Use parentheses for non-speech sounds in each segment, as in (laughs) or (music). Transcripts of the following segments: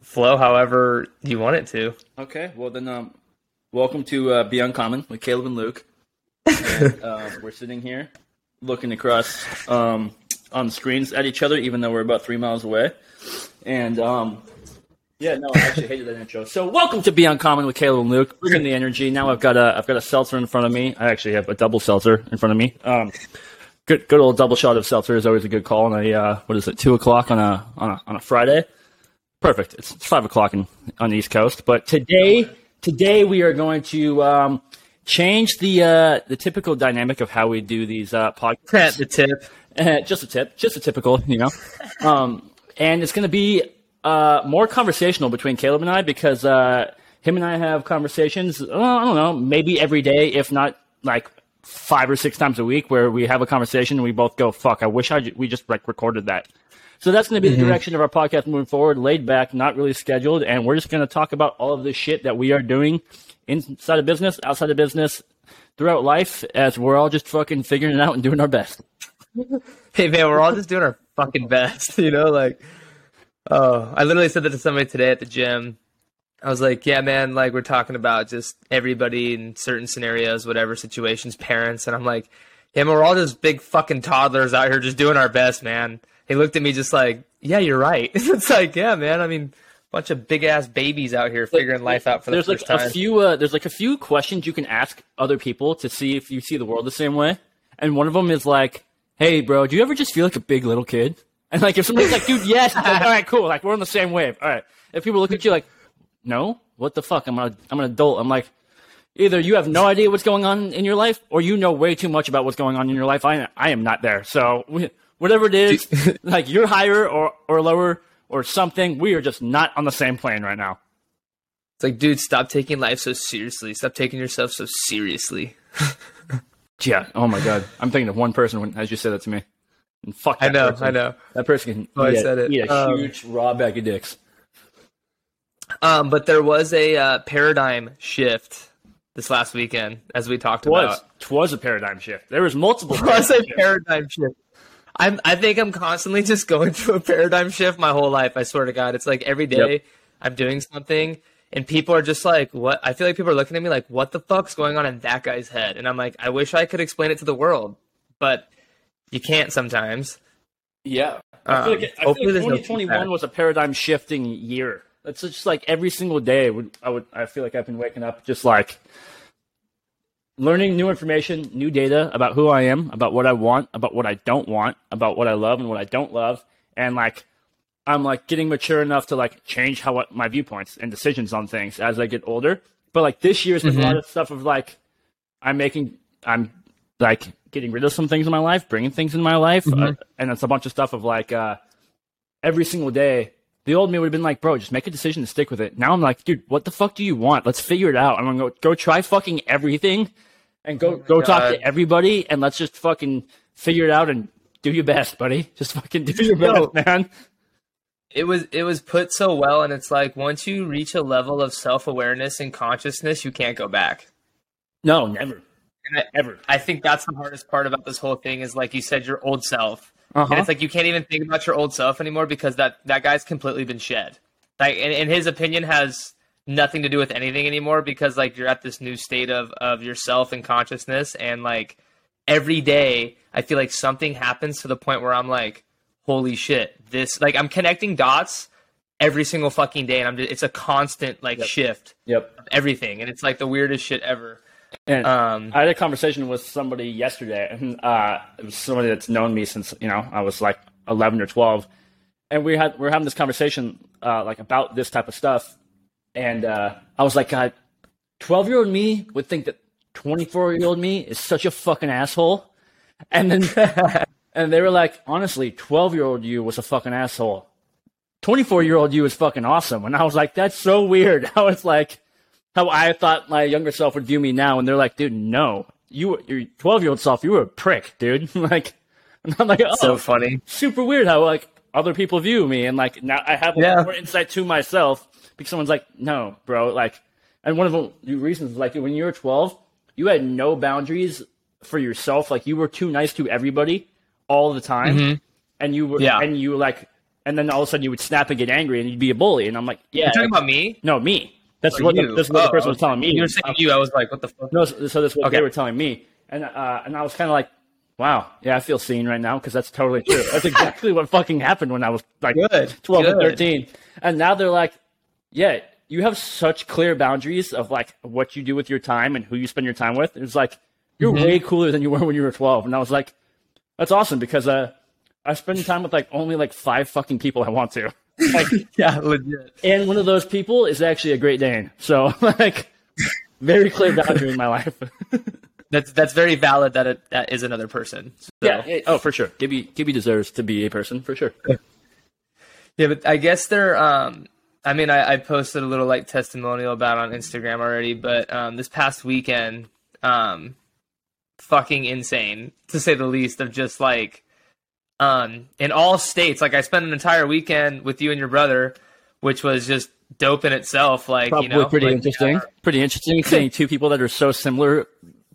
flow however you want it to. Okay, well then, um, welcome to uh, Be Uncommon with Caleb and Luke. And, (laughs) uh, we're sitting here looking across um, on screens at each other, even though we're about three miles away. And um, yeah, no, I actually hated that intro. So welcome to Be Uncommon with Caleb and Luke. Bringing the energy. Now I've got a I've got a seltzer in front of me. I actually have a double seltzer in front of me. Um, good good old double shot of seltzer is always a good call on a uh, what is it two o'clock on a on a on a Friday. Perfect. It's, it's five o'clock in, on the East Coast, but today today we are going to um, change the uh, the typical dynamic of how we do these uh, podcasts. the tip. Uh, (laughs) just a tip, just a typical, you know. Um, and it's going to be uh, more conversational between Caleb and I because uh, him and I have conversations. Uh, I don't know, maybe every day, if not like five or six times a week, where we have a conversation and we both go, "Fuck, I wish I j- we just like recorded that." So that's going to be the mm-hmm. direction of our podcast moving forward. Laid back, not really scheduled, and we're just going to talk about all of the shit that we are doing inside of business, outside of business, throughout life, as we're all just fucking figuring it out and doing our best. (laughs) Hey man, we're all just doing our fucking best, (laughs) you know. Like, oh, I literally said that to somebody today at the gym. I was like, yeah, man, like we're talking about just everybody in certain scenarios, whatever situations, parents, and I'm like, yeah, man, we're all just big fucking toddlers out here just doing our best, man. He looked at me just like, yeah, you're right. (laughs) it's like, yeah, man. I mean, bunch of big ass babies out here figuring life out for the there's first like time. a few uh, there's like a few questions you can ask other people to see if you see the world the same way and one of them is like hey bro do you ever just feel like a big little kid (laughs) and like if somebody's like dude yes like, all right cool like we're on the same wave all right if people look at you like no what the fuck i'm a, i'm an adult i'm like either you have no idea what's going on in your life or you know way too much about what's going on in your life i, I am not there so we, whatever it is (laughs) like you're higher or, or lower or something we are just not on the same plane right now It's like, dude, stop taking life so seriously. Stop taking yourself so seriously. (laughs) Yeah. Oh my god. I'm thinking of one person when, as you said that to me. And fuck. I know, person. I know. That person can Oh, I said a, it. a Um, huge raw bag of dicks. Um, but there was a uh, paradigm shift this last weekend, as we talked Was about. twas a paradigm shift. There was multiple. (laughs) It was a paradigm shift. I'm, I think I'm constantly (laughs) just going through a paradigm shift my whole life. I swear to God, it's like every day Yep. I'm doing something, and people are just like, "What?" I feel like people are looking at me like, "What the fuck's going on in that guy's head?" And I'm like, I wish I could explain it to the world, but you can't sometimes. Yeah. I feel like, I feel like there's no 2021 was a paradigm shifting year. It's just like every single day. Would I would I feel like I've been waking up just like learning new information, new data about who I am, about what I want, about what I don't want, about what I love and what I don't love, and like I'm like getting mature enough to like change how my viewpoints and decisions on things as I get older. But like this year's been a lot of stuff of like I'm making I'm like getting rid of some things in my life, bringing things in my life, uh, and it's a bunch of stuff of like uh, every single day. The old me would have been like, bro, just make a decision to stick with it. Now I'm like, dude, what the fuck do you want? Let's figure it out. I'm gonna go go try fucking everything, and go go talk to everybody, and let's just fucking figure it out and do your best, buddy. (laughs) Just fucking do your best, Yo. man. It was it was put so well, and it's like once you reach a level of self awareness and consciousness, you can't go back. No, never, And I, ever. I think that's the hardest part about this whole thing is like you said, your old self. Uh And it's like you can't even think about your old self anymore because that that guy's completely been shed. Like, and, and his opinion has nothing to do with anything anymore because like you're at this new state of of yourself and consciousness, and like every day I feel like something happens to the point where I'm like, holy shit, this like I'm connecting dots every single fucking day, and I'm just, it's a constant like shift Yep. of everything, and it's like the weirdest shit ever. And Um, I had a conversation with somebody yesterday, and uh, it was somebody that's known me since you know I was like eleven or twelve, and we had we are having this conversation uh, like about this type of stuff, and uh, I was like, God, twelve year old me would think that twenty four year old me is such a fucking asshole, and then (laughs) and they were like, honestly, twelve year old you was a fucking asshole. 24 year old you is fucking awesome. And I was like, that's so weird. (laughs) I was like, how I thought my younger self would view me now, and they're like, dude, no, you, were- your 12 year old self, you were a prick, dude. (laughs) like, I'm like, oh, so funny. super weird how like other people view me, and like now I have a Yeah. more insight to myself because someone's like, no, bro, like, and one of the reasons, like, when you were 12, you had no boundaries for yourself. Like, you were too nice to everybody all the time, and you were, Yeah. and you like, and then all of a sudden you would snap and get angry and you'd be a bully. And I'm like, yeah, You're talking about me? no, me. That's Or what the, you? this is what the Oh, person was telling me. You were saying you. I was like, what the fuck? No, so so this is what Okay. they were telling me, and uh, and I was kind of like, wow, yeah, I feel seen right now because that's totally true. That's (laughs) exactly what fucking happened when I was like Good, twelve and good. thirteen, and now they're like, yeah, you have such clear boundaries of like what you do with your time and who you spend your time with. It's like you're Mm-hmm. way cooler than you were when you were twelve, and I was like, that's awesome because uh, I spend time with like only like five fucking people I want to. (laughs) Like, Yeah, legit. and one of those people is actually a Great Dane. So (laughs) like, very clear boundary in my life. (laughs) That's that's very valid. That it, that is another person. So. Yeah. it- oh, for sure. Gibby Gibby deserves to be a person for sure. Yeah, but I guess they're. Um, I mean, I, I posted a little like testimonial about it on Instagram already, but um, this past weekend, um, fucking insane to say the least. Of just like, um, in all states, like I spent an entire weekend with you and your brother, which was just dope in itself. Like, Probably you know, pretty like, interesting. uh, pretty interesting seeing two people that are so similar,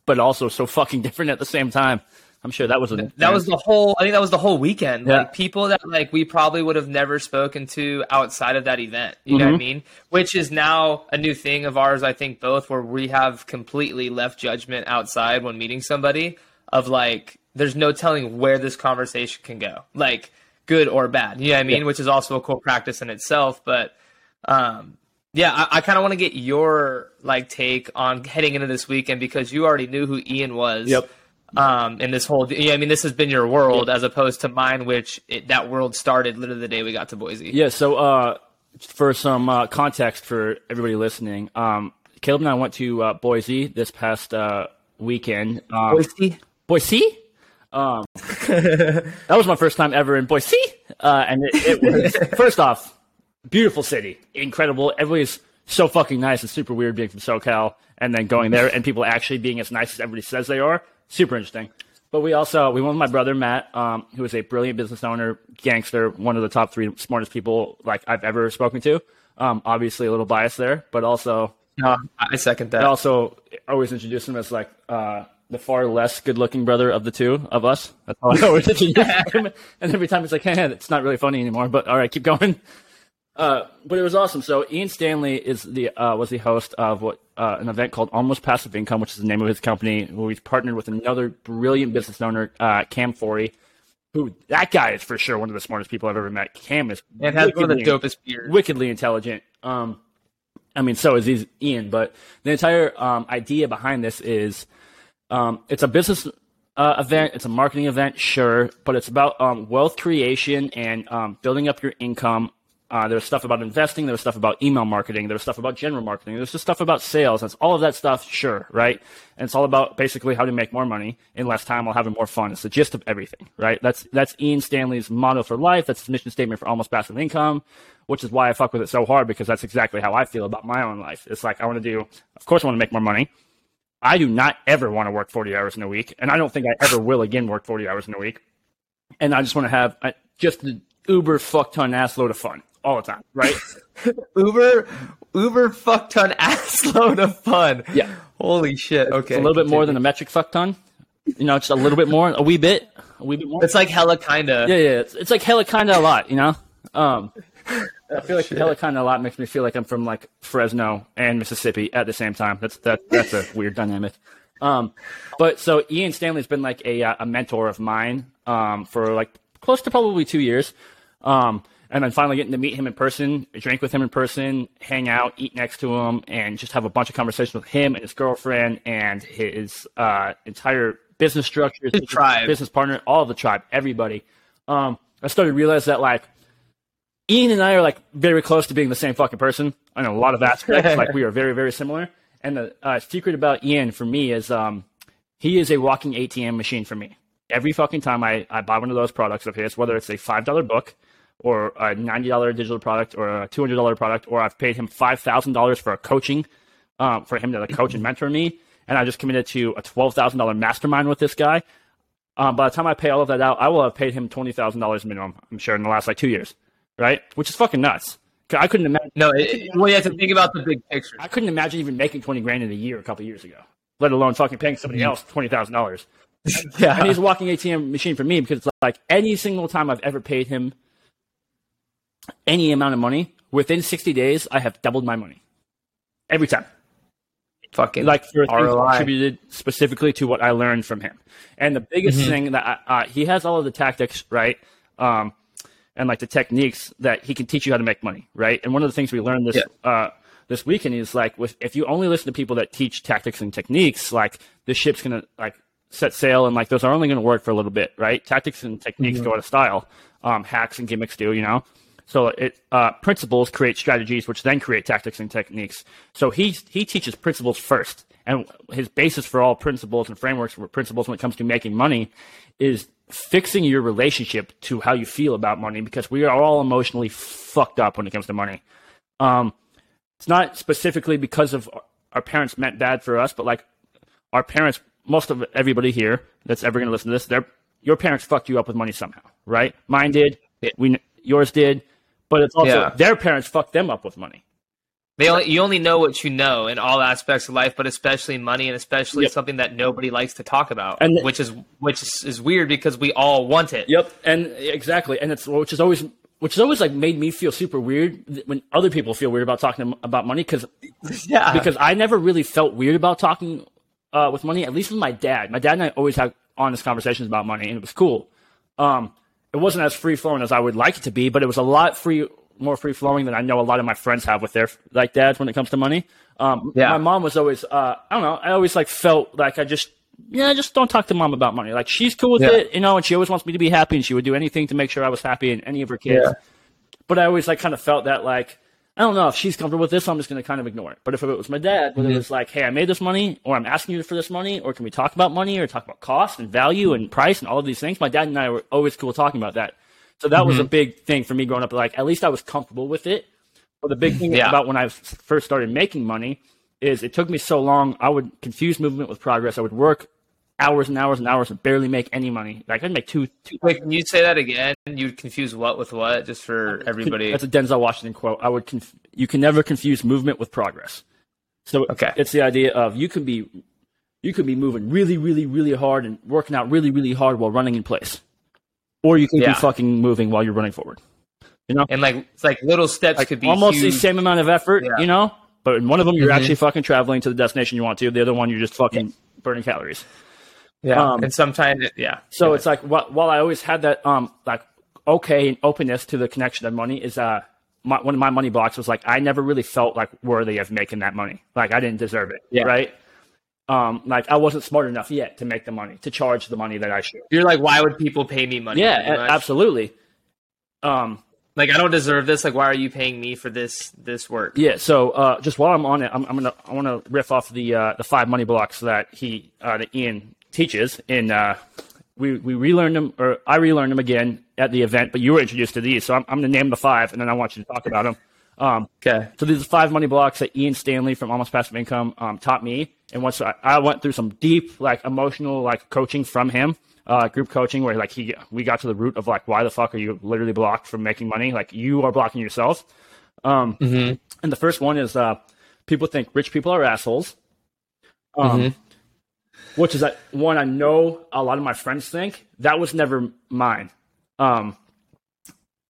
but also so fucking different at the same time. I'm sure that was a that was the whole i think that was the whole weekend Yeah. like people that like we probably would have never spoken to outside of that event you know what i Mhm. mean which is now a new thing of ours i think both where we have completely left judgment outside when meeting somebody of like there's no telling where this conversation can go like good or bad you know what i mean Yeah. which is also a cool practice in itself but um yeah, I, I kind of want to get your like take on heading into this weekend because you already knew who Ian was Yep. Um, in this whole. Yeah, I mean, this has been your world as opposed to mine, which it, that world started literally the day we got to Boise. Yeah. So, uh, for some uh, context for everybody listening, um, Caleb and I went to uh, Boise this past uh, weekend. Um, Boise. Boise. Um, (laughs) that was my first time ever in Boise, uh, and it, it was (laughs) first off beautiful city, incredible. Everybody's so fucking nice and super weird being from SoCal, and then going there and people actually being as nice as everybody says they are. Super interesting. But we also we went with my brother Matt, um, who is a brilliant business owner, gangster, one of the top three smartest people like I've ever spoken to. Um, obviously a little biased there, but also No, I second that. I also always introduce him as like uh, the far less good-looking brother of the two of us. That's how I always introduce (laughs) him. And every time it's like, hey, it's not really funny anymore. But all right, keep going. Uh, but it was awesome. So Ian Stanley is the uh, was the host of what uh, an event called Almost Passive Income, which is the name of his company. Where he's partnered with another brilliant business owner, uh, Cam Forey, who that guy is for sure one of the smartest people I've ever met. Cam is and has one of the wickedly- dopest beards. wickedly intelligent. Um, I mean, so is Ian, but the entire um, idea behind this is um, it's a business uh, event, it's a marketing event, sure, but it's about um, wealth creation and um, building up your income. Uh, there's stuff about investing. There's stuff about email marketing. There's stuff about general marketing. There's just stuff about sales. That's all of that stuff, sure, right? And it's all about basically how to make more money in less time while having more fun. It's the gist of everything, right? That's that's Ian Stanley's motto for life. That's his mission statement for almost passive income, which is why I fuck with it so hard because that's exactly how I feel about my own life. It's like I want to do, of course, I want to make more money. I do not ever want to work 40 hours in a week, and I don't think I ever will again work 40 hours in a week. And I just want to have just the uber fuck ton ass load of fun all the time, right? (laughs) Uber, Uber fuck ton ass (laughs) load of fun. Yeah. Holy shit. Okay. a little bit more than a metric fuck ton. You know, just a little bit more, a wee bit, a wee bit more. It's like hella kinda. Yeah, yeah. It's, it's like hella kind of a lot, you know. Um, I feel like hella kind of a lot makes me feel like I'm from like Fresno and Mississippi at the same time. That's that that's a (laughs) weird dynamic. Um, but so Ian Stanley's been like a uh, a mentor of mine um, for like close to probably two years. Um, and then finally getting to meet him in person, drink with him in person, hang out, eat next to him, and just have a bunch of conversations with him and his girlfriend and his uh, entire business structure, his tribe. business partner, all of the tribe, everybody. Um, I started to realize that like Ian and I are like very close to being the same fucking person on a lot of (laughs) aspects. like we are very, very similar. And the uh, secret about Ian for me is um, he is a walking ATM machine for me. Every fucking time I, I buy one of those products of his, whether it's a five dollar book or a ninety dollar digital product or a two hundred dollar product, or I've paid him five thousand dollars for a coaching, um, for him to like, coach and (laughs) mentor me, and I just committed to a twelve thousand dollar mastermind with this guy. Um, by the time I pay all of that out, I will have paid him twenty thousand dollars minimum. I'm sure in the last like two years, right? Which is fucking nuts. I couldn't imagine. No, it, well, you have to think about the big picture. I couldn't imagine even making twenty grand in a year a couple years ago, let alone fucking paying somebody else twenty thousand dollars. (laughs) Yeah. And he's a walking ATM machine for me because it's like any single time I've ever paid him any amount of money, within 60 days, I have doubled my money. Every time. Fucking Like for ROI. attributed specifically to what I learned from him. And the biggest Mm-hmm. thing that I, uh, he has all of the tactics, right? Um, and like the techniques that he can teach you how to make money, right? And one of the things we learned this Yeah. uh, this weekend is like with if you only listen to people that teach tactics and techniques, like the ship's gonna like set sail and like those are only gonna work for a little bit, right? Tactics and techniques Mm-hmm. go out of style. Um, hacks and gimmicks do, you know. So it uh, principles create strategies, which then create tactics and techniques. So he he teaches principles first, and his basis for all principles and frameworks for principles when it comes to making money is fixing your relationship to how you feel about money because we are all emotionally fucked up when it comes to money. Um, it's not specifically because of our parents meant bad for us, but like our parents, most of everybody here that's ever going to listen to this, their your parents fucked you up with money somehow, right? Mine did, we yours did, but it's also Yeah. their parents fucked them up with money. They only, you only know what you know in all aspects of life, but especially money, and especially Yep. something that nobody likes to talk about, And- which is which is, is weird because we all want it. Yep, and exactly, and it's which is always which has always like made me feel super weird when other people feel weird about talking about money because (laughs) Yeah, because I never really felt weird about talking uh, with money, at least with my dad. My dad and I always had honest conversations about money, and it was cool. Um, it wasn't as free flowing as I would like it to be, but it was a lot free, more free flowing than I know a lot of my friends have with their like dads when it comes to money. Um, Yeah. my mom was always, uh, I don't know, I always like felt like I just. Yeah, just don't talk to mom about money. Like she's cool with Yeah. it, you know, and she always wants me to be happy, and she would do anything to make sure I was happy, and any of her kids Yeah. but I always like kind of felt that like I don't know if she's comfortable with this, I'm just going to kind of ignore it. But if it was my dad, whether it was like, hey, I made this money, or I'm asking you for this money, or can we talk about money, or talk about cost and value and price and all of these things, my dad and I were always cool talking about that. So that was a mm-hmm. big thing for me growing up. Like at least I was comfortable with it. But the big thing Yeah. about when I first started making money is it took me so long. I would confuse movement with progress. I would work hours and hours and hours and barely make any money. Like I'd make two, two Wait, can you say that again? You would confuse what with what, just for everybody. That's a Denzel Washington quote. I would. Conf- you can never confuse movement with progress. So Okay. it's the idea of you can be, you can be moving really, really, really hard and working out really, really hard while running in place, or you can Yeah. be fucking moving while you're running forward. You know, and like it's like little steps like could be almost huge. the same amount of effort. Yeah. You know, but in one of them you're Mhm. actually fucking traveling to the destination you want to. The other one you're just fucking burning calories. Yeah, um, and sometimes yeah. So it's like wh- while I always had that um like okay and openness to the connection of money is uh my, one of my money blocks was like I never really felt like worthy of making that money. Like I didn't deserve it. Yeah. Right. Um, like I wasn't smart enough yet to make the money to charge the money that I should. you're like, why would people pay me money? Yeah, absolutely. Um, Like I don't deserve this. Like, why are you paying me for this this work? Yeah. So uh, just while I'm on it, I'm, I'm gonna I want to riff off the uh, the five money blocks that he uh, that Ian teaches. In uh, we we relearned them, or I relearned them again at the event. But you were introduced to these, so I'm, I'm gonna name the five, and then I want you to talk about them. Um, Okay. so these are five money blocks that Ian Stanley from Almost Passive Income um, taught me. And once I, I went through some deep, like emotional, like coaching from him, uh, group coaching, where like he, we got to the root of like, why the fuck are you literally blocked from making money? Like you are blocking yourself. Um, And the first one is uh, people think rich people are assholes. Um, Which is that one I know a lot of my friends think. That was never mine. Um,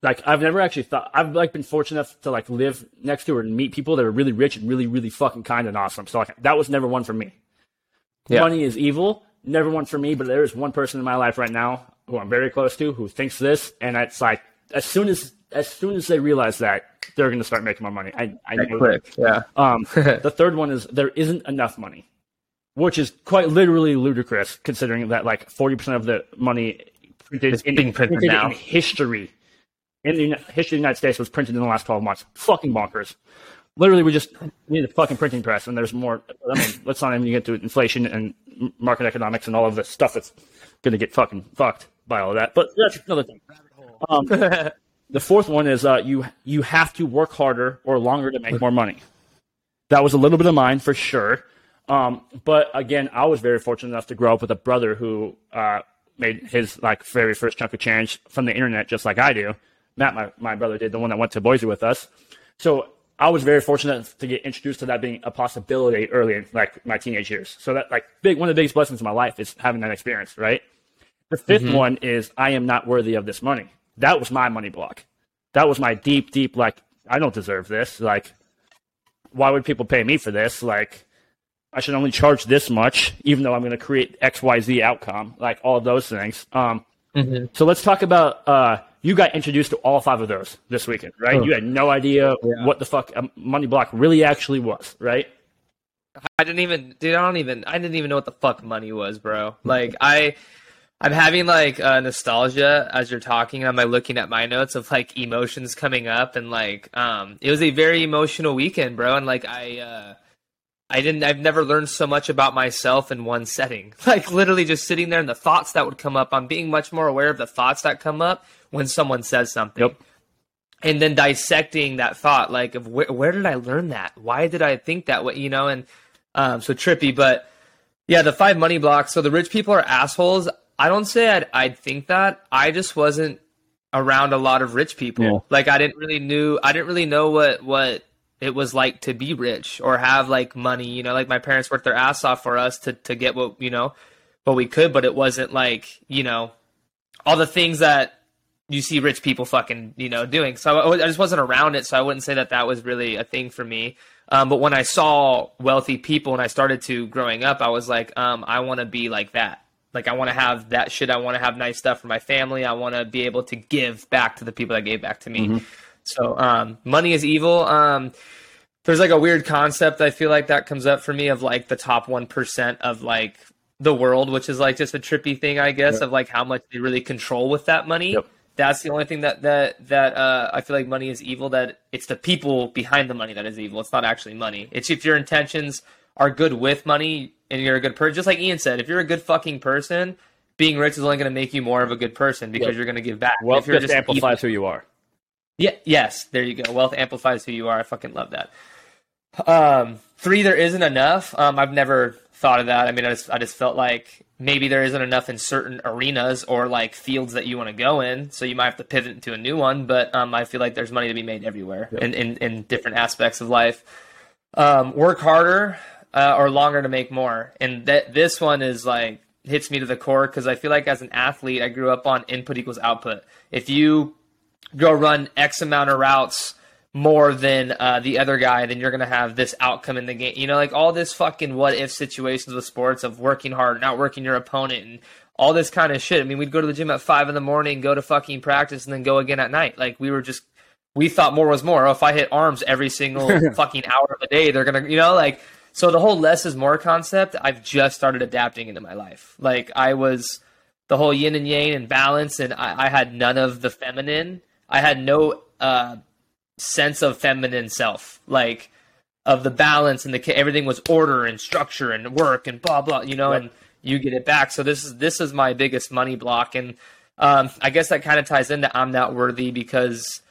like I've never actually thought I've like been fortunate enough to like live next to or meet people that are really rich and really really fucking kind and awesome. So like that was never one for me. Yeah. Money is evil, never one for me. But there is one person in my life right now who I'm very close to who thinks this, and it's like as soon as as soon as they realize that they're going to start making more money. I I know. Quick. Yeah. Um, (laughs) the third one is there isn't enough money, which is quite literally ludicrous considering that like forty percent of the money printed, in, being printed now. in history in the history of the United States was printed in the last twelve months. Fucking bonkers. Literally, we just need a fucking printing press, and there's more. I mean, let's not even get to inflation and market economics and all of the stuff that's going to get fucking fucked by all of that. But that's another thing. Um, (laughs) the fourth one is uh, you you have to work harder or longer to make more money. That was a little bit of mine for sure. Um, but again, I was very fortunate enough to grow up with a brother who uh, made his like very first chunk of change from the internet, just like I do. Matt, my, my brother, did the one that went to Boise with us. So I was very fortunate to get introduced to that being a possibility early in like my teenage years. So that like big one of the biggest blessings in my life is having that experience, right? The 5th one is I am not worthy of this money. That was my money block. that was my deep, deep like I don't deserve this. Like, why would people pay me for this? Like, I should only charge this much, even though I'm going to create X, Y, Z outcome. Like all of those things. Um, mm-hmm. So let's talk about. Uh, you got introduced to all five of those this weekend, right? Oh. You had no idea yeah. what the fuck a money block really actually was, right? I didn't even, dude. I don't even. I didn't even know what the fuck money was, bro. Like I, I'm having like uh, nostalgia as you're talking. I'm like looking at my notes of like emotions coming up, and like um, it was a very emotional weekend, bro. And like I, uh, I didn't. I've never learned so much about myself in one setting. (laughs) Like literally just sitting there and the thoughts that would come up. I'm being much more aware of the thoughts that come up when someone says something. Yep. And then dissecting that thought, like, of where, where did I learn that? Why did I think that way? You know, and um, so trippy, but yeah, the five money blocks. So the rich people are assholes. I don't say I'd, I'd think that. I just wasn't around a lot of rich people. Yeah. Like I didn't really knew. I didn't really know what what it was like to be rich or have like money. You know, like my parents worked their ass off for us to to get what you know what we could, but it wasn't like you know all the things that you see rich people fucking you know doing. So I, I just wasn't around it. So I wouldn't say that that was really a thing for me. Um, but when I saw wealthy people and I started to growing up, I was like, um, I want to be like that. Like I want to have that shit. I want to have nice stuff for my family. I want to be able to give back to the people that gave back to me. Mm-hmm. So um, money is evil. Um, there's like a weird concept I feel like that comes up for me of like the top one percent of like the world, which is like just a trippy thing, I guess, yep. of like how much they really control with that money. Yep that's the only thing that that that uh, I feel like money is evil. That it's the people behind the money that is evil. It's not actually money. It's if your intentions are good with money and you're a good person. Just like Ian said, if you're a good fucking person, being rich is only going to make you more of a good person because yep. you're going to give back. Wealth just, just amplifies evil, who you are. Yeah. Yes. There you go. Wealth amplifies who you are. I fucking love that. Um, three, there isn't enough. Um, I've never thought of that. I mean, I just I just felt like maybe there isn't enough in certain arenas or like fields that you want to go in, so you might have to pivot into a new one. But um, I feel like there's money to be made everywhere in, in, in different aspects of life. Um, work harder uh, or longer to make more, and that this one is like hits me to the core because I feel like as an athlete, I grew up on input equals output. If you go run X amount of routes more than uh, the other guy, then you're going to have this outcome in the game. You know, like all this fucking what if situations with sports of working hard, not working your opponent, and all this kind of shit. I mean, we'd go to the gym at five in the morning, go to fucking practice, and then go again at night. Like we were just, we thought more was more. Oh, if I hit arms every single (laughs) fucking hour of the day, they're gonna, you know, like so the whole less is more concept. I've just started adapting into my life. Like I was the whole yin and yang and balance, and I, I had none of the feminine. I had no. uh sense of feminine self, like of the balance and the everything was order and structure and work and blah blah, you know, and you get it back. So this is this is my biggest money block, and um, I guess that kind of ties into I'm not worthy because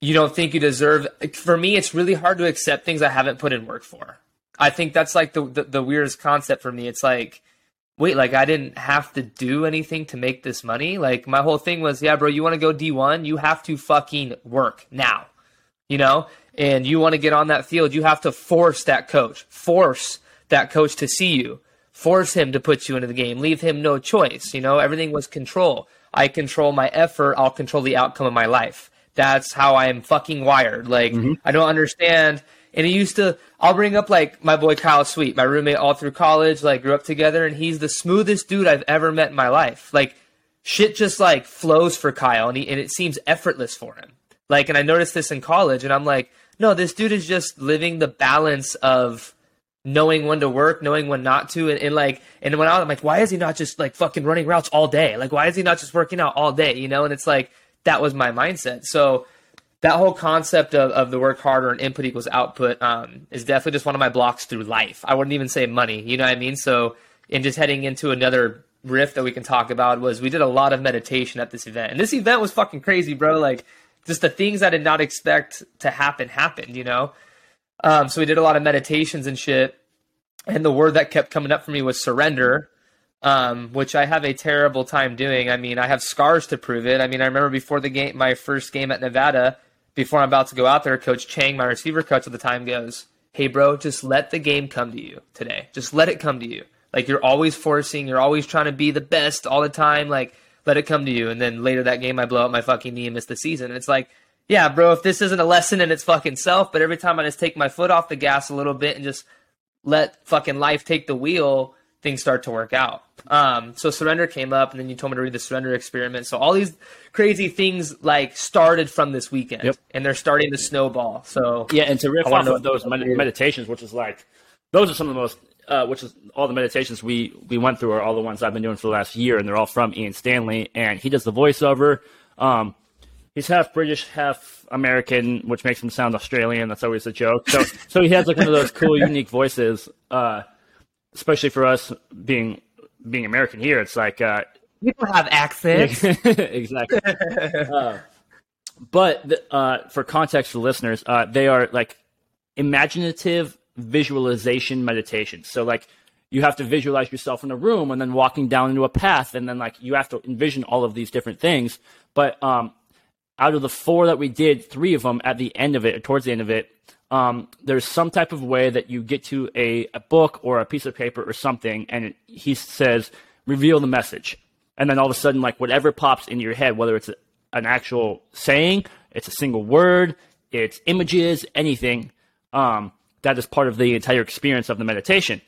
you don't think you deserve. For me, it's really hard to accept things I haven't put in work for. I think that's like the, the, the weirdest concept for me. It's like wait, like I didn't have to do anything to make this money. Like my whole thing was, yeah, bro, you want to go D1, you have to fucking work now, you know? And you want to get on that field, you have to force that coach, force that coach to see you, force him to put you into the game, leave him no choice. You know, everything was control. I control my effort, I'll control the outcome of my life. That's how I am fucking wired. Like, mm-hmm. I don't understand and he used to, I'll bring up like my boy Kyle Sweet, my roommate all through college, like grew up together, and he's the smoothest dude I've ever met in my life. Like shit just like flows for Kyle, and he, and it seems effortless for him. Like, and I noticed this in college, and I'm like, no, this dude is just living the balance of knowing when to work, knowing when not to, and, and like, and when I'm like, why is he not just like fucking running routes all day? Like, why is he not just working out all day? You know? And it's like that was my mindset. So that whole concept of, of the work harder and input equals output um, is definitely just one of my blocks through life. I wouldn't even say money, you know what I mean? So, in just heading into another riff that we can talk about was we did a lot of meditation at this event, and this event was fucking crazy, bro. Like, just the things I did not expect to happen happened, you know. Um, so we did a lot of meditations and shit, and the word that kept coming up for me was surrender. Um, which I have a terrible time doing. I mean, I have scars to prove it. I mean, I remember before the game, my first game at Nevada, before I'm about to go out there, Coach Chang, my receiver coach at the time, goes, Hey, bro, just let the game come to you today. Just let it come to you. Like, you're always forcing, you're always trying to be the best all the time. Like, let it come to you. And then later that game, I blow up my fucking knee and miss the season. And it's like, yeah, bro, if this isn't a lesson in its fucking self, but every time I just take my foot off the gas a little bit and just let fucking life take the wheel, things start to work out. Um, so surrender came up, and then you told me to read the surrender experiment. So all these crazy things like started from this weekend, Yep. and they're starting to snowball. So Yeah, and to riff off of those med- meditations, which is like those are some of the most, uh, which is all the meditations we we went through are all the ones I've been doing for the last year, and they're all from Ian Stanley, and he does the voiceover. Um, he's half British, half American, which makes him sound Australian. That's always a joke. So so he has like one of those cool, (laughs) unique voices. Uh, especially for us being being American here, it's like uh, people have accents. (laughs) exactly. (laughs) Uh, but the, uh, for context for listeners, uh, they are like imaginative visualization meditations. So like you have to visualize yourself in a room and then walking down into a path, and then like you have to envision all of these different things. But um, out of the four that we did, three of them at the end of it, or towards the end of it, um, there's some type of way that you get to a, a book or a piece of paper or something, and it, he says, reveal the message. And then all of a sudden, like whatever pops into your head, whether it's a, an actual saying, it's a single word, it's images, anything, um, that is part of the entire experience of the meditation.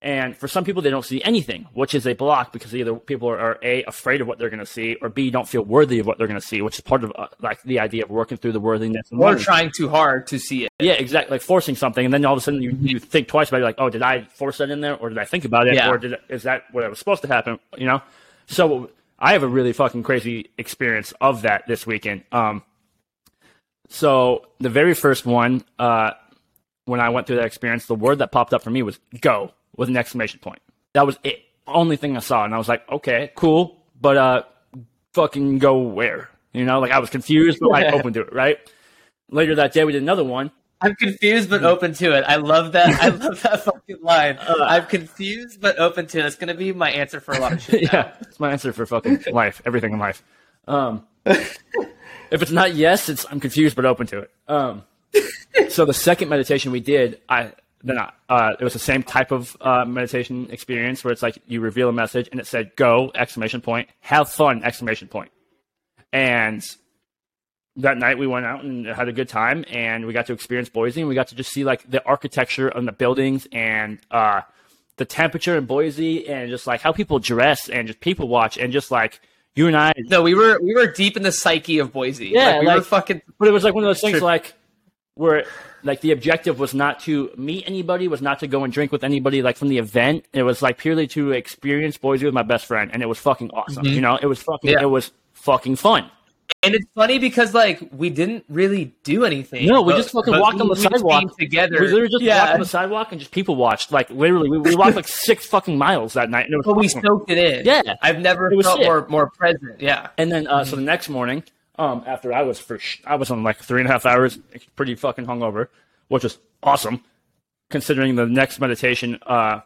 And for some people, they don't see anything, which is a block because either people are, are a afraid of what they're going to see, or b don't feel worthy of what they're going to see, which is part of uh, like the idea of working through the worthiness. or learning. trying too hard to see it. Yeah, exactly. Like forcing something, and then all of a sudden you, you think twice about it. Like, oh, did I force that in there, or did I think about it, Yeah. or did is that what was supposed to happen? You know. So I have a really fucking crazy experience of that this weekend. Um, so the very first one, uh, when I went through that experience, the word that popped up for me was "go" with an exclamation point. That was it. Only thing I saw, and I was like, okay, cool, but uh, fucking go where? You know, like I was confused, but like open to it. Right. Later that day, we did another one. I'm confused but open to it. I love that. I love that (laughs) fucking line. I'm confused but open to it. It's gonna be my answer for a lot of shit. (laughs) now. yeah, it's my answer for fucking life, everything in life. Um, (laughs) if it's not yes, it's I'm confused but open to it. Um, so the second meditation we did, I then I, uh, it was the same type of uh, meditation experience where it's like you reveal a message and it said go exclamation point, have fun exclamation point. and that night we went out and had a good time and we got to experience Boise and we got to just see like the architecture and the buildings and uh, the temperature in Boise and just like how people dress and just people watch and just like you and I No, we were we were deep in the psyche of Boise. Yeah, like, we were fucking. but it was like one of those things True. like where like the objective was not to meet anybody, was not to go and drink with anybody like from the event. It was like purely to experience Boise with my best friend and it was fucking awesome. You know, it was fucking Yeah. it was fucking fun. And it's funny because like we didn't really do anything. No, we but- just fucking walked on the we sidewalk came together. We literally just yeah, walked on the sidewalk and just people watched. Like literally, we, we walked like (laughs) six fucking miles that night. And it was but we awesome. soaked it in. Yeah. I've never felt sick. more more present. Yeah, And then, uh, so the next morning, um, after I was for, sh- I was on like three and a half hours, pretty fucking hungover, which was awesome, considering the next meditation. Uh,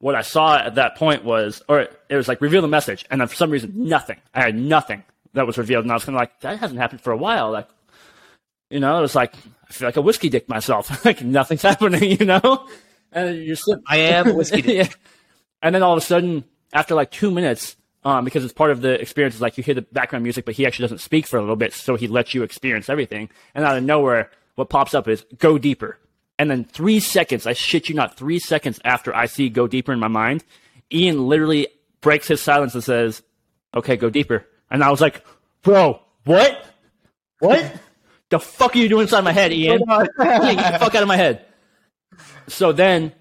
what I saw at that point was, or it was like reveal the message, and then for some reason, nothing. I had nothing that was revealed, and I was kind of like, that hasn't happened for a while. Like, you know, it was like I feel like a whiskey dick myself. (laughs) like nothing's (laughs) happening, you know. And you're sitting, I am a whiskey. (laughs) dick. yeah. And then all of a sudden, after like two minutes, um, because it's part of the experience, is like you hear the background music, but he actually doesn't speak for a little bit, so he lets you experience everything. And out of nowhere, what pops up is go deeper. And then three seconds, I shit you not, three seconds after I see go deeper in my mind, Ian literally breaks his silence and says, okay, go deeper. And I was like, bro, what? What? the fuck are you doing inside my head, Ian? Ian, get the fuck out of my head. So then,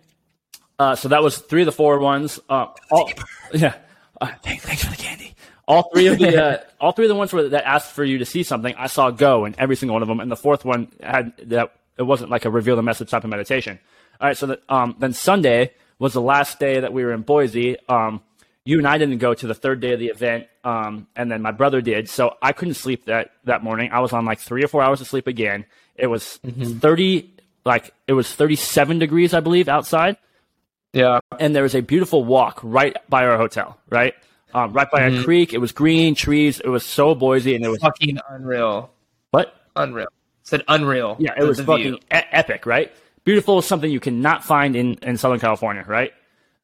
uh, so that was three of the four ones. Uh, all, yeah. Uh, thanks, thanks for the candy. All three of the uh, (laughs) all three of the ones where, that asked for you to see something, I saw go in every single one of them, and the fourth one had that it wasn't like a reveal the message type of meditation. All right, so that, um, then Sunday was the last day that we were in Boise. Um, you and I didn't go to the third day of the event, um, and then my brother did. So I couldn't sleep that that morning. I was on like three or four hours of sleep again. It was thirty, like it was thirty-seven degrees, I believe, outside Yeah, and there was a beautiful walk right by our hotel, right, um, right by a creek. It was green trees. It was so Boise, and it was fucking unreal. what? Unreal. Said unreal. Yeah, it was fucking e- epic, right? Beautiful is something you cannot find in in Southern California, right?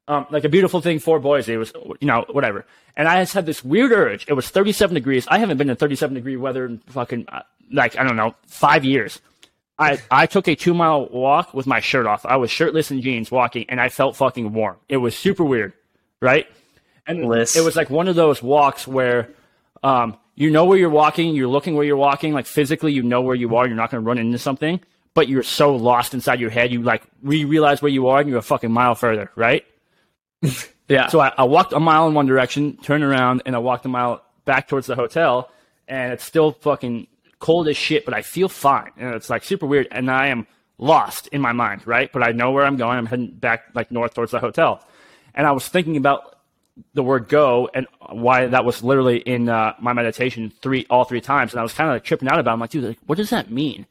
um, like a beautiful thing for Boise. It was, you know, whatever. And I just had this weird urge. It was 37 degrees. I haven't been in 37 degree weather in fucking, uh, like, I don't know, five years. I, I took a two mile walk with my shirt off. I was shirtless and jeans walking and I felt fucking warm. It was super weird, right? And Bliss. it was like one of those walks where, um, you know where you're walking, you're looking where you're walking, like physically you know where you are, you're not going to run into something, but you're so lost inside your head, you like re realize where you are and you're a fucking mile further, right? (laughs) Yeah. So I, I walked a mile in one direction, turned around, and I walked a mile back towards the hotel, and it's still fucking cold as shit, but I feel fine. And it's like super weird, and I am lost in my mind, right? But I know where I'm going. I'm heading back like north towards the hotel. And I was thinking about the word go and why that was literally in uh, my meditation three all three times and i was kind of like tripping out about it. i'm like dude like, what does that mean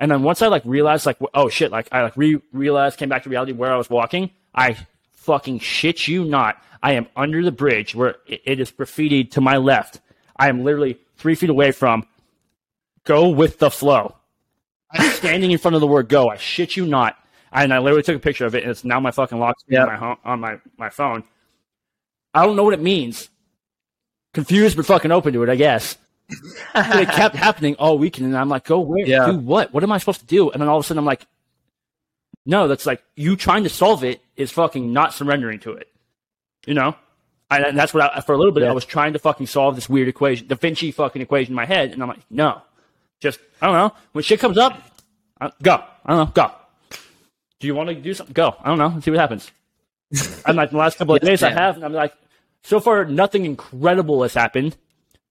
and then once i like realized like oh shit like i like re- realized came back to reality where i was walking i fucking shit you not i am under the bridge where it, is graffitied to my left i am literally three feet away from go with the flow i'm standing in front of the word go i shit you not and i literally took a picture of it and it's now my fucking lock screen Yep. on, my, home, on my, my phone I don't know what it means. Confused but fucking open to it, I guess. But it kept (laughs) happening all weekend, and I'm like, go where? Yeah. Do what? What am I supposed to do? And then all of a sudden, I'm like, no, that's like you trying to solve it is fucking not surrendering to it. You know, and, and that's what I, for a little bit Yeah. I was trying to fucking solve this weird equation, Da Vinci fucking equation in my head, and I'm like, no, just I don't know. When shit comes up, uh, go. I don't know, go. Do you want to do something? Go. I don't know. Let's see what happens. (laughs) I'm like the last couple of Yes, days I have, and I'm like, so far nothing incredible has happened.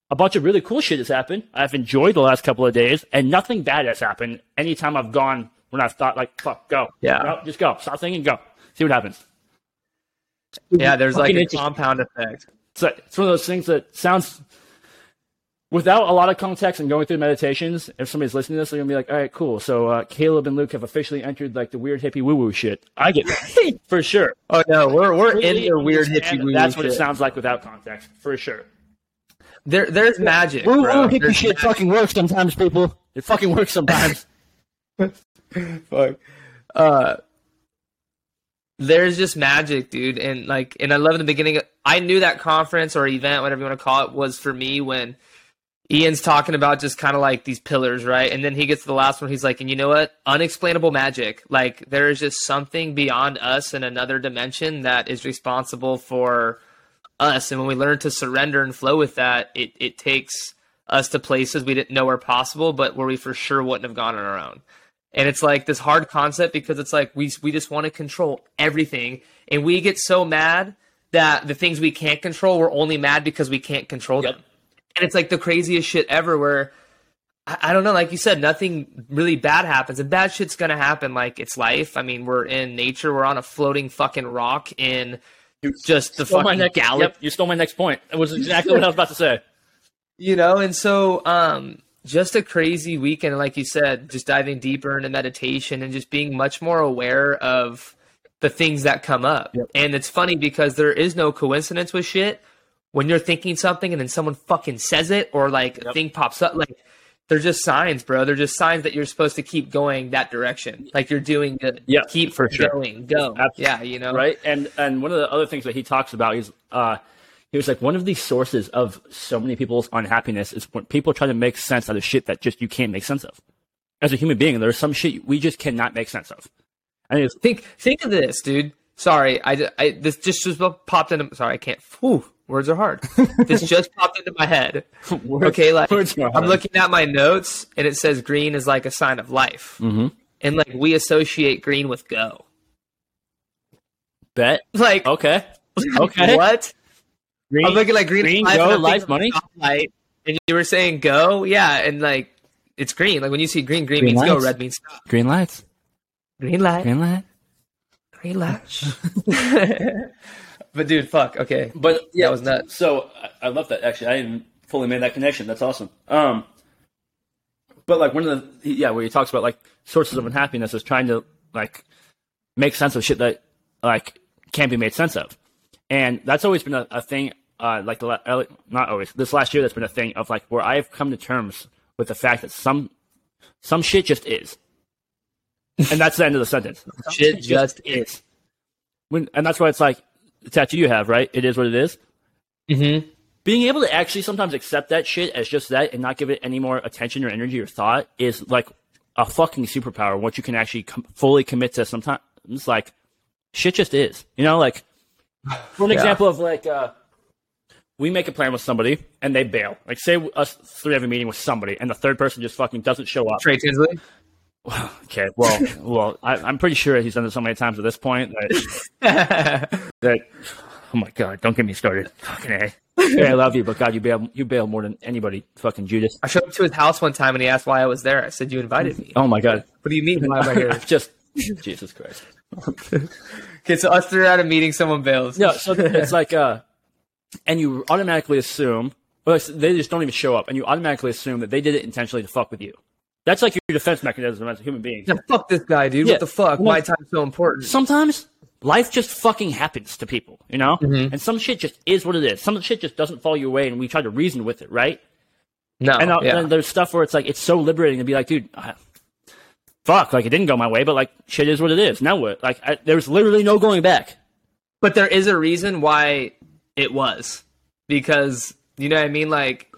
A bunch of really cool shit has happened. I've enjoyed the last couple of days, and nothing bad has happened. Anytime I've gone when I've thought like, fuck, go. Yeah. No, just go. Stop thinking, go. See what happens. yeah, there's like a compound effect. It's, like, it's one of those things that sounds without a lot of context and going through meditations. If somebody's listening to this, they're gonna be like, "All right, cool." So uh, Caleb and Luke have officially entered like the weird hippie woo woo shit. I get that (laughs) for sure. Oh no, we're we're in Really the weird hippie woo that That's what it sounds like without context, for sure. There, there's magic. Woo woo hippie There's shit fucking works sometimes, people. It fucking works sometimes. (laughs) Fuck. Uh, there's just magic, dude, and like, and I love in the beginning. I knew that conference or event, whatever you want to call it, was for me when Ian's talking about just kind of like these pillars, right? And then he gets to the last one. He's like, and you know what? Unexplainable magic. Like there is just something beyond us in another dimension that is responsible for us. And when we learn to surrender and flow with that, it it takes us to places we didn't know were possible, but where we for sure wouldn't have gone on our own. And it's like this hard concept because it's like we we just want to control everything, and we get so mad that the things we can't control, we're only mad because we can't control them. And it's like the craziest shit ever. Where I, I don't know, like you said, nothing really bad happens, and bad shit's gonna happen. Like it's life. I mean, we're in nature. We're on a floating fucking rock in just the fucking next, galaxy yep, you stole my next point. It was exactly what I was about to say. (laughs) you know and so um just a crazy weekend like you said just diving deeper into meditation and just being much more aware of the things that come up and it's funny because there is no coincidence with shit when you're thinking something and then someone fucking says it or like a thing pops up like they're just signs bro they're just signs that you're supposed to keep going that direction like you're doing good Yeah, keep for sure. going go Absolutely. yeah you know right? And and one of the other things that he talks about is uh, he was like one of the sources of so many people's unhappiness is when people try to make sense out of shit that just you can't make sense of. As a human being, there's some shit we just cannot make sense of. And it's Think think of this, dude. Sorry, I, I this just just popped into. Sorry, I can't. Whew, words are hard. (laughs) this just popped into my head. Words- okay, like I'm looking at my notes and it says green is like a sign of life, mm-hmm. and like we associate green with go. bet. Like Okay. Okay. (laughs) what? Green, I'm looking like green, green, life, go, life, money. stoplight, and you were saying go, yeah, and like it's green. Like when you see green, green, Green means go, red means stop. Green lights. Green light, Green light. green light. (laughs) but dude, fuck. Okay, But yeah, that was nuts. So I, I love that. Actually, I didn't fully made that connection. That's awesome. Um, but like one of the yeah, where he talks about like sources of unhappiness is trying to like make sense of shit that like can't be made sense of, and that's always been a, a thing. Uh, like the la- uh, not always this last year, that's been a thing of like where I've come to terms with the fact that some some shit just is, and that's the end of the sentence. Some Shit just is. When, and that's why it's like the tattoo you have, right? It is what it is. Mm-hmm. Being able to actually sometimes accept that shit as just that and not give it any more attention or energy or thought is like a fucking superpower. What you can actually com- fully commit to. Sometimes it's like shit just is. You know, like (sighs) for an Yeah. example of like uh, we make a plan with somebody and they bail. Like say us three have a meeting with somebody and the third person just fucking doesn't show up. Trey Tinsley. Okay, well, well, I, I'm pretty sure he's done it so many times at this point that (laughs) that. Oh my god! Don't get me started. Fucking a. Hey, I love you, but God, you bail you bail more than anybody. Fucking Judas. I showed up to his house one time and he asked why I was there. I said, "You invited me." Oh my god. What do you mean? Why am I here? (laughs) just Jesus Christ. (laughs) okay, so us three are at a meeting. Someone bails. No, so it's like uh, and you automatically assume, well, they just don't even show up, and you automatically assume that they did it intentionally to fuck with you. That's like your defense mechanism as a human being. Yeah, fuck this guy, dude. Yeah. What the fuck? Well, My time's so important. sometimes life just fucking happens to people, you know? Mm-hmm. And some shit just is what it is. Some shit just doesn't fall your way, and we try to reason with it, right? No, And uh, yeah. then there's stuff where it's like, it's so liberating to be like, dude, uh, fuck, like it didn't go my way, but like shit is what it is. Now what? Like, I, there's literally no going back. But there is a reason why it was. Because, you know what I mean? Like,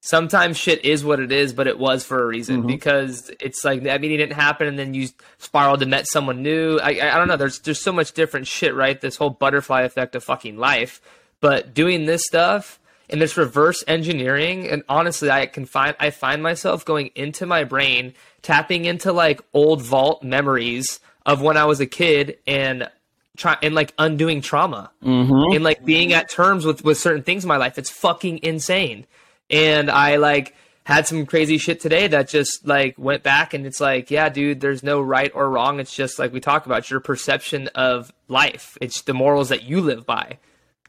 sometimes shit is what it is, but it was for a reason. Mm-hmm. Because it's like, that meeting didn't happen, and then you spiraled and met someone new. I, I, I don't know. There's, there's so much different shit, right? This whole butterfly effect of fucking life. But doing this stuff and this reverse engineering, and honestly, I can find, I find myself going into my brain, tapping into like old vault memories of when I was a kid and try and like undoing trauma mm-hmm. and like being at terms with with certain things in my life. It's fucking insane. And I like had some crazy shit today that just like went back and it's like, yeah, dude, there's no right or wrong. It's just like we talk about your perception of life. It's the morals that you live by.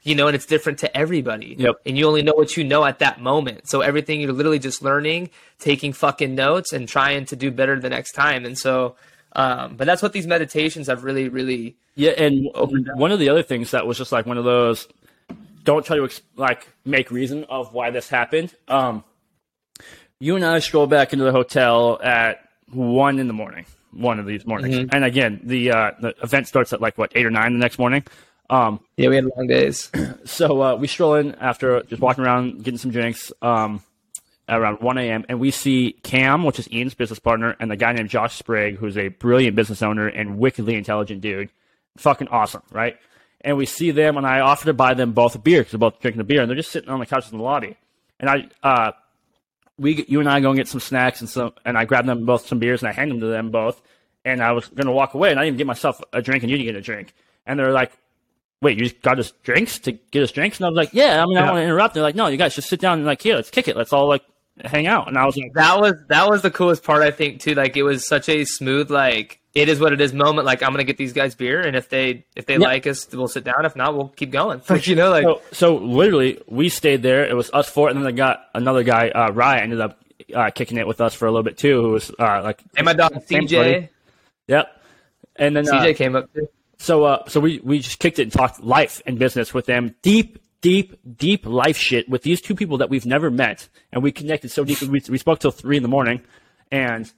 You know, and it's different to everybody. Yep. And you only know what you know at that moment. So everything you're literally just learning, taking fucking notes and trying to do better the next time. And so um, but that's what these meditations have really, really Yeah, and one of the other things that was just like one of those don't try to like make reason of why this happened. Um, you and I stroll back into the hotel at one in the morning, one of these mornings, and again the uh, the event starts at like what eight or nine the next morning. Um, Yeah, we had long days. (clears throat) so uh, we stroll in after just walking around, getting some drinks um, around 1 a.m. And we see Cam, which is Ian's business partner, and the guy named Josh Sprague, who's a brilliant business owner and wickedly intelligent dude. Fucking awesome, right? And we see them, and I offer to buy them both a beer because they're both drinking a beer, and they're just sitting on the couches in the lobby. And I, uh, we, you and I go and get some snacks, and some, and I grab them both some beers, and I hand them to them both. And I was gonna walk away, and I didn't get myself a drink, and you didn't get a drink. And they're like, wait, you just got us drinks to get us drinks? And I was like, yeah, I mean, I don't want to interrupt. They're like, no, you guys just sit down and like, here, let's kick it. Let's all like hang out. And I was like, that was that was the coolest part I think too. Like it was such a smooth like it is what it is moment. Like I'm gonna get these guys beer, and if they if they Yeah. like us, we'll sit down. If not, we'll keep going. Like (laughs) you know, like so, so literally, we stayed there. It was us four, and then they got another guy, uh, Rye, ended up uh, kicking it with us for a little bit too, who was uh, like, and my dog CJ, buddy. yep. And then uh, CJ came up too. So, uh, so we, we just kicked it and talked life and business with them. Deep, deep, deep life shit with these two people that we've never met. And we connected so deeply. We, we spoke till three in the morning and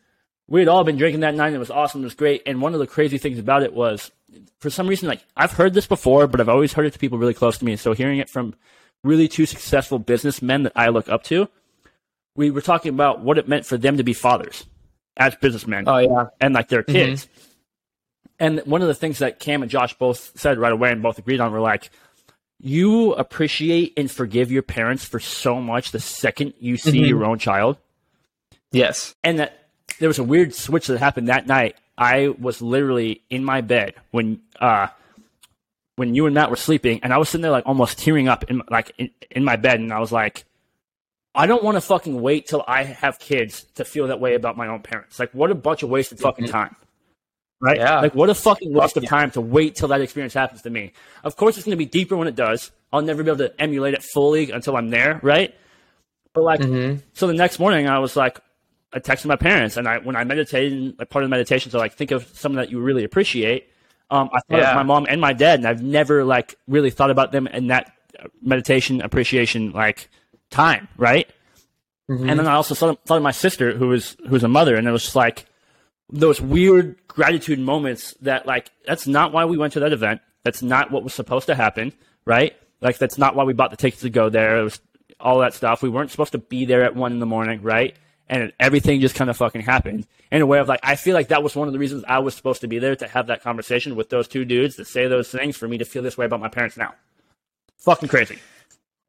we had all been drinking that night. And it was awesome. It was great. And one of the crazy things about it was for some reason, like I've heard this before, but I've always heard it to people really close to me. So hearing it from really two successful businessmen that I look up to, we were talking about what it meant for them to be fathers as businessmen Oh yeah, and like their mm-hmm. kids. And one of the things that Cam and Josh both said right away and both agreed on were like, you appreciate and forgive your parents for so much the second you see mm-hmm. your own child. yes, And that there was a weird switch that happened that night. I was literally in my bed when uh when you and Matt were sleeping, and I was sitting there like almost tearing up in like in, in my bed, and I was like, I don't want to fucking wait till I have kids to feel that way about my own parents. Like, what a bunch of wasted fucking time. Right? Yeah. Like, what a fucking waste of time to wait till that experience happens to me. Of course, it's going to be deeper when it does. I'll never be able to emulate it fully until I'm there, right? But like, so the next morning, I was like, I texted my parents, and I when I meditated, like part of the meditation, so like think of someone that you really appreciate. Um, I thought Yeah. of my mom and my dad, and I've never like really thought about them in that uh, meditation appreciation like time, right? And then I also thought, thought of my sister, who was who's a mother, and it was just like those weird gratitude moments that like that's not why we went to that event. That's not what was supposed to happen, right? Like that's not why we bought the tickets to go there. It was all that stuff. We weren't supposed to be there at one in the morning, right? And everything just kind of fucking happened in a way of like, I feel like that was one of the reasons I was supposed to be there to have that conversation with those two dudes to say those things for me to feel this way about my parents now. Fucking crazy.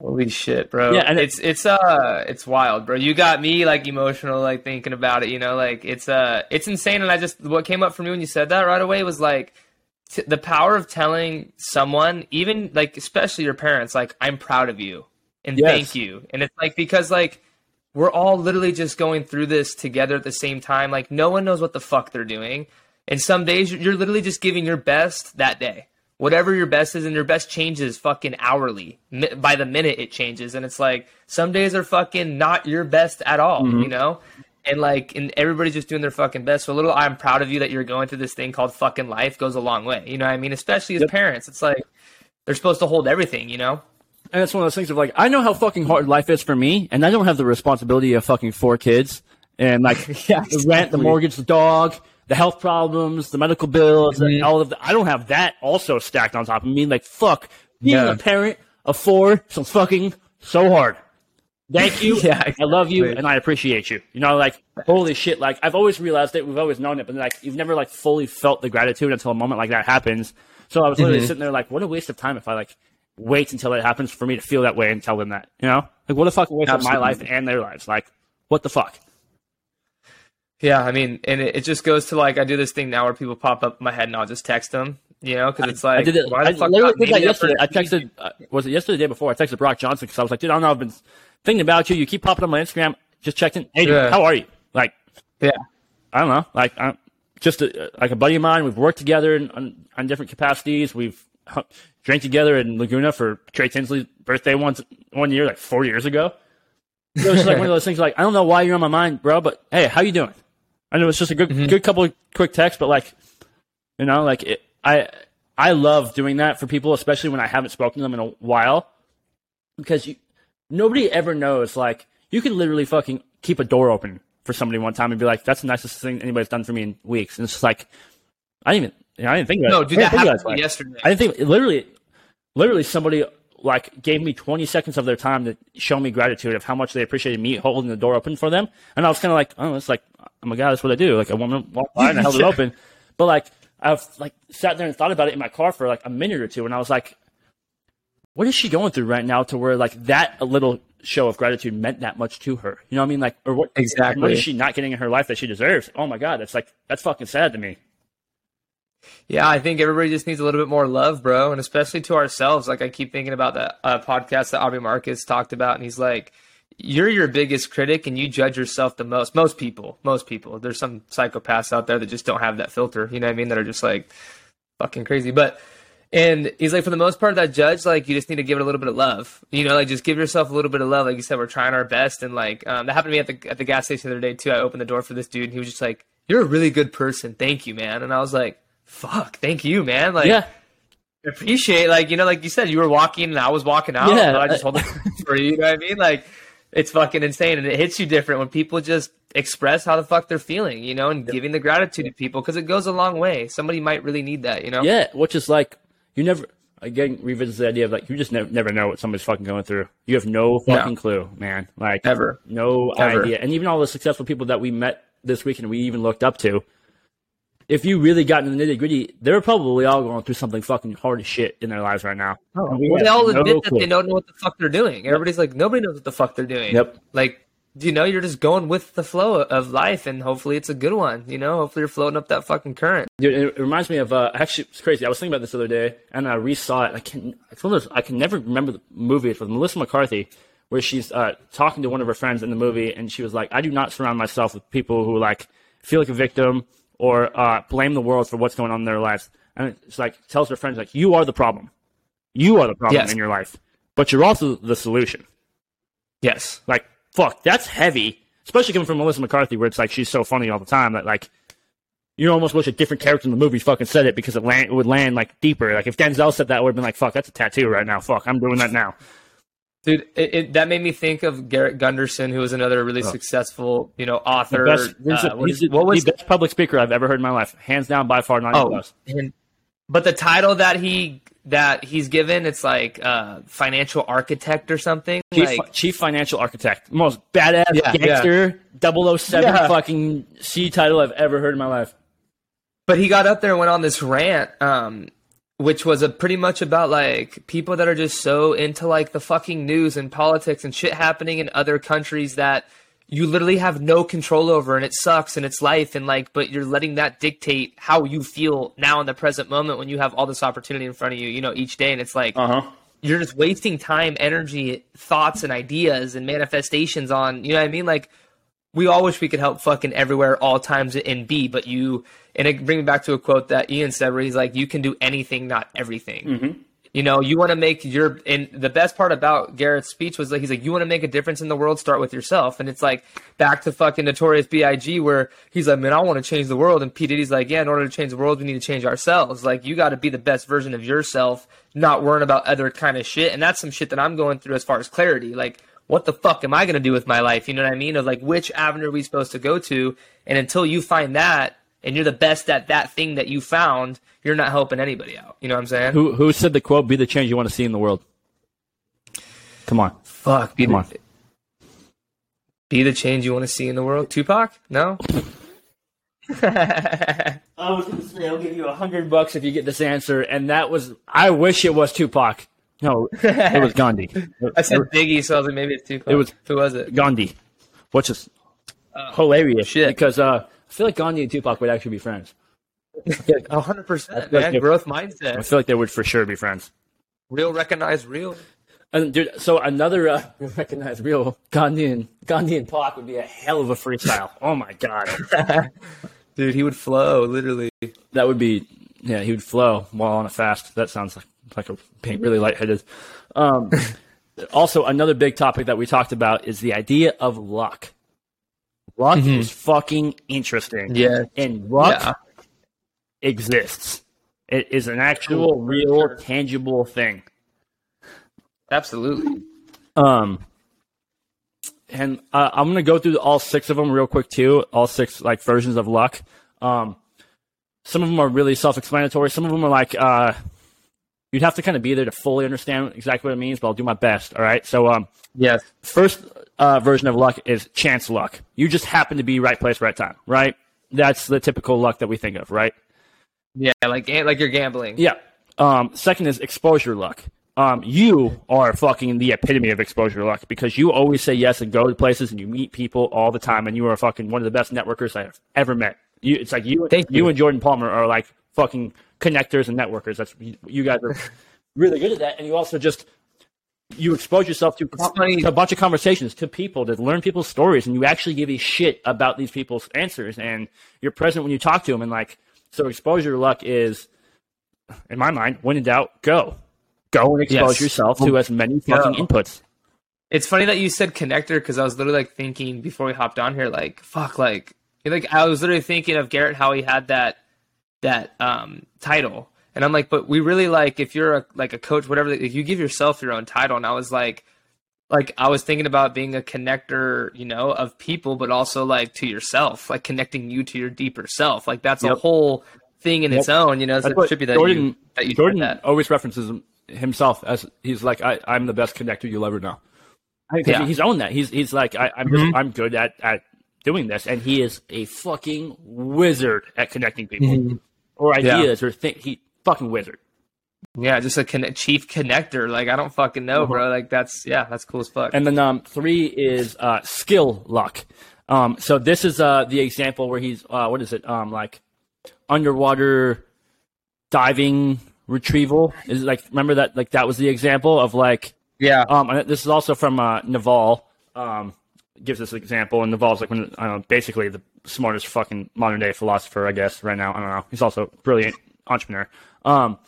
Holy shit, bro. Yeah, and it's it's uh it's wild, bro. You got me like emotional like thinking about it, you know, like it's uh it's insane and I just what came up for me when you said that right away was like t- the power of telling someone even like especially your parents like I'm proud of you and Yes. thank you. And it's like because like we're all literally just going through this together at the same time. Like no one knows what the fuck they're doing. And some days you're- literally just giving your best that day. Whatever your best is, and your best changes fucking hourly. By the minute it changes, and it's like some days are fucking not your best at all, you mm-hmm. know. And like, and everybody's just doing their fucking best. So a little, I'm proud of you that you're going through this thing called fucking life goes a long way. You know what I mean? Especially as parents, it's like they're supposed to hold everything, you know. And it's one of those things of like, I know how fucking hard life is for me, and I don't have the responsibility of fucking four kids and like (laughs) Yeah, the rent, the mortgage, the dog, the health problems, the medical bills, and Mm-hmm. all of that. I don't have that also stacked on top of me. Like, fuck, being Yeah. a parent of four so fucking so hard. Thank you. (laughs) Yeah, I love you and I appreciate you. You know, like holy shit. Like I've always realized it. We've always known it, but like you've never like fully felt the gratitude until a moment like that happens. So I was literally Mm-hmm. sitting there like, what a waste of time if I like wait until it happens for me to feel that way and tell them that. You know, like what the fuck waste of my life and their lives. Like what the fuck. Yeah, I mean, and it, it just goes to like I do this thing now where people pop up in my head and I'll just text them, you know, because it's like I did it. why I fuck literally did that yesterday. I texted. Uh, was it yesterday? The day before? I texted Brock Johnson because I was like, dude, I don't know. I've been thinking about you. You keep popping up on my Instagram. Just checking. Hey, dude, Yeah. how are you? Like, Yeah, I don't know, like I'm just a, like a buddy of mine. We've worked together in, on, on different capacities. We've drank together in Laguna for Trey Tinsley's birthday once one year, like four years ago. So it's like one of those things. Like I don't know why you're on my mind, bro, but hey, how you doing? I know it's just a good mm-hmm. good couple of quick texts, but like you know, like it, I I love doing that for people, especially when I haven't spoken to them in a while, because you nobody ever knows. Like you could literally fucking keep a door open for somebody one time and be like, "That's the nicest thing anybody's done for me in weeks." And it's just like I didn't even you know, I didn't think about no, it. dude, that happened about to me it. yesterday. I didn't think literally, literally somebody like gave me 20 seconds of their time to show me gratitude of how much they appreciated me holding the door open for them. And I was kind of like, oh, it's like, oh my God, that's what I do. Like a woman walked by and I held it (laughs) open. But like, I've like sat there and thought about it in my car for like a minute or two. And I was like, what is she going through right now to where like that little show of gratitude meant that much to her? You know what I mean? Like, or what, Exactly. what is she not getting in her life that she deserves? Oh my God, that's like, that's fucking sad to me. Yeah, I think everybody just needs a little bit more love, bro, and especially to ourselves. Like I keep thinking about that uh, podcast that Aubrey Marcus talked about, and he's like, "You're your biggest critic, and you judge yourself the most." Most people, most people. There's some psychopaths out there that just don't have that filter. You know what I mean? That are just like fucking crazy. But and he's like, for the most part, that judge, like, you just need to give it a little bit of love. You know, like just give yourself a little bit of love. Like you said, we're trying our best, and like um, that happened to me at the at the gas station the other day too. I opened the door for this dude, and he was just like, "You're a really good person. Thank you, man." And I was like, "Fuck, thank you, man." Like, Yeah. appreciate like you know like you said you were walking and I was walking out Yeah, but I just hold it (laughs) (laughs) for you you know what I mean like it's fucking insane and it hits you different when people just express how the fuck they're feeling you know and giving the gratitude to people because it goes a long way somebody might really need that you know Yeah, which is like you never again revisits the idea of like you just never never know what somebody's fucking going through. You have no fucking clue, man. Like Ever. no Ever. idea. And even all the successful people that we met this weekend, we even looked up to, if you really got into the nitty gritty, they're probably all going through something fucking hard as shit in their lives right now. We well they all no admit that clue. they don't know what the fuck they're doing everybody's like nobody knows what the fuck they're doing Yep. like you know you're just going with the flow of life and hopefully it's a good one you know hopefully you're floating up that fucking current Dude, it reminds me of uh, actually it's crazy. I was thinking about this the other day, and I resaw it. I can it's one of those I can never remember the movie. It's with Melissa McCarthy, where she's uh, talking to one of her friends in the movie, and she was like, "I do not surround myself with people who like feel like a victim or uh, blame the world for what's going on in their lives." And it's like tells their friends like, "You are the problem. You are the problem Yes. in your life, but you're also the solution." yes Like, fuck, that's heavy. Especially coming from Melissa McCarthy, where it's like she's so funny all the time that like you almost wish a different character in the movie fucking said it because it, land, it would land like deeper. Like if Denzel said that, would have been like, fuck, that's a tattoo right now. Fuck, I'm doing that now. Dude, it, it, that made me think of Garrett Gunderson, who was another really successful, you know, author. Oh. Best, uh, what, he's is, the, what was the best public speaker I've ever heard in my life, hands down by far, not Oh, close. and But the title that he that he's given, it's like uh, financial architect or something. Chief, like, chief financial architect, most badass Yeah, gangster, 007 Yeah. fucking C title I've ever heard in my life. But he got up there and went on this rant, um, which was a pretty much about like people that are just so into like the fucking news and politics and shit happening in other countries that you literally have no control over and it sucks and it's life and like but you're letting that dictate how you feel now in the present moment when you have all this opportunity in front of you, you know, each day and it's like Uh huh. you're just wasting time, energy, thoughts, and ideas and manifestations on, you know what I mean? Like, we all wish we could help fucking everywhere, all times, and be, but you, and it brings me back to a quote that Ian said where he's like, you can do anything, not everything. Mm-hmm. You know, you want to make your, and the best part about Garrett's speech was like, he's like, you want to make a difference in the world, start with yourself. And it's like, back to fucking Notorious B.I.G., where he's like, man, I want to change the world. And P. Diddy's like, yeah, in order to change the world, we need to change ourselves. Like, you got to be the best version of yourself, not worrying about other kind of shit. And that's some shit that I'm going through as far as clarity. Like, what the fuck am I going to do with my life? You know what I mean? Of like, which avenue are we supposed to go to? And until you find that, and you're the best at that thing that you found, you're not helping anybody out. You know what I'm saying? Who who said the quote? Be the change you want to see in the world. Come on. Fuck, be Come the, on. be the change you want to see in the world. Tupac? No. (laughs) I was going to say I'll give you a hundred bucks if you get this answer, and that was I wish it was Tupac. No, it was Gandhi. (laughs) I said Biggie, so I was like, maybe it's Tupac. It was- who was it? Gandhi, which is hilarious shit. because uh, I feel like Gandhi and Tupac would actually be friends. (laughs) A hundred percent, like man. if- Growth mindset. I feel like they would for sure be friends. Real recognize real. And dude, so another uh, (laughs) recognized real Gandhi and Gandhi and Pac would be a hell of a freestyle. Oh my god, Dude, he would flow, literally. that would be yeah. He would flow while on a fast. That sounds like like a being really lightheaded. Um, (laughs) also, another big topic that we talked about is the idea of luck. Luck is fucking interesting. Yeah. and luck Yeah. exists. It is an actual, real, tangible thing. Absolutely. Um, and uh, I'm gonna go through all six of them real quick too. All six like versions of luck. Um, some of them are really self-explanatory. Some of them are like uh, you'd have to kind of be there to fully understand exactly what it means. But I'll do my best. All right. So um, Yes. first uh, version of luck is chance luck. You just happen to be right place, right time. Right. That's the typical luck that we think of. Right. Yeah, like like you're gambling. Yeah. Um, second is exposure luck. Um, you are fucking the epitome of exposure luck because you always say yes and go to places and you meet people all the time and you are fucking one of the best networkers I've ever met. You, it's like you, Thank you you. and Jordan Palmer are like fucking connectors and networkers. That's you, you guys are (laughs) really good at that. And you also just you expose yourself to, to a bunch of conversations to people to learn people's stories and you actually give a shit about these people's answers and you're present when you talk to them and like so exposure luck is in my mind when in doubt go go and expose Yes. yourself to as many fucking Go. inputs It's funny that you said connector because I was literally like thinking before we hopped on here, like fuck, like like I was literally thinking of Garrett how he had that that um title, and I'm like, but we really like if you're a like a coach, whatever, if you give yourself your own title, and I was like. Like I was thinking about being a connector, you know, of people, but also like to yourself, like connecting you to your deeper self. Like that's a whole thing in its own, you know. It's That's a what trippy that Jordan, you that you Jordan that. always references himself as he's like I, I'm the best connector you'll ever know. Yeah. He's owned that. He's he's like I, I'm just, I'm good at, at doing this, and he is a fucking wizard at connecting people or Yeah. ideas or think he fucking wizard. Yeah, just a chief connector. Like I don't fucking know, bro. Like that's yeah, that's cool as fuck. And then um, three is uh, skill luck. Um, so this is uh, the example where he's uh, what is it? Um, like underwater diving retrieval. Is it like remember that? Like that was the example of like yeah, Um, this is also from uh, Naval. Um, gives this example, and Naval's like one, I don't know, basically the smartest fucking modern day philosopher, I guess, right now. I don't know. He's also a brilliant entrepreneur. Um,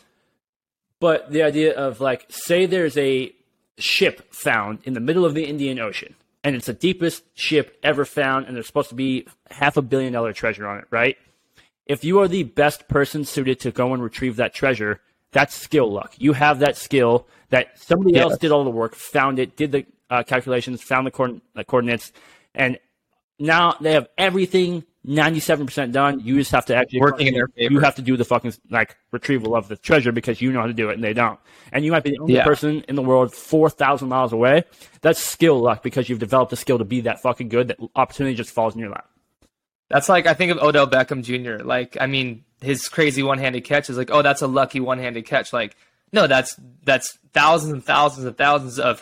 but the idea of like, say there's a ship found in the middle of the Indian Ocean, and it's the deepest ship ever found, and there's supposed to be half a billion dollar treasure on it, right? If you are the best person suited to go and retrieve that treasure, that's skill luck. You have that skill that somebody Yeah. else did all the work, found it, did the uh, calculations, found the coord- uh, coordinates, and now they have everything 97% done. You just have to actually Working in their favor. You have to do the fucking like retrieval of the treasure because you know how to do it and they don't. And you might be the only Yeah. person in the world 4,000 miles away. That's skill luck because you've developed a skill to be that fucking good that opportunity just falls in your lap. That's like I think of Odell Beckham Jr. Like I mean, his crazy one-handed catch is like, oh, that's a lucky one-handed catch. Like, no, that's that's thousands and thousands and thousands of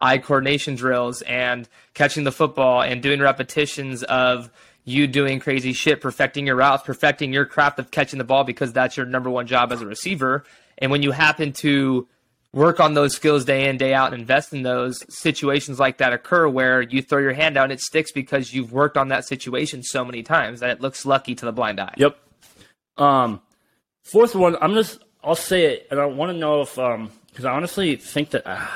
hand-eye coordination drills and catching the football and doing repetitions of you doing crazy shit, perfecting your routes, perfecting your craft of catching the ball because that's your number one job as a receiver. And when you happen to work on those skills day in day out and invest in those situations like that occur where you throw your hand out and it sticks because you've worked on that situation so many times that it looks lucky to the blind eye Yep. Um, fourth one, I'm just, I'll say it, and I want to know if, um, because I honestly think that, uh,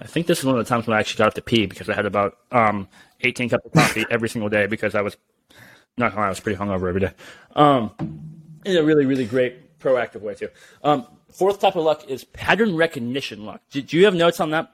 I think this is one of the times when I actually got up to pee because I had about um 18 cups of coffee (laughs) every single day because I was, not gonna lie, I was pretty hungover every day. Um, in a really, really great proactive way too. Um, fourth type of luck is pattern recognition luck. Do, do you have notes on that?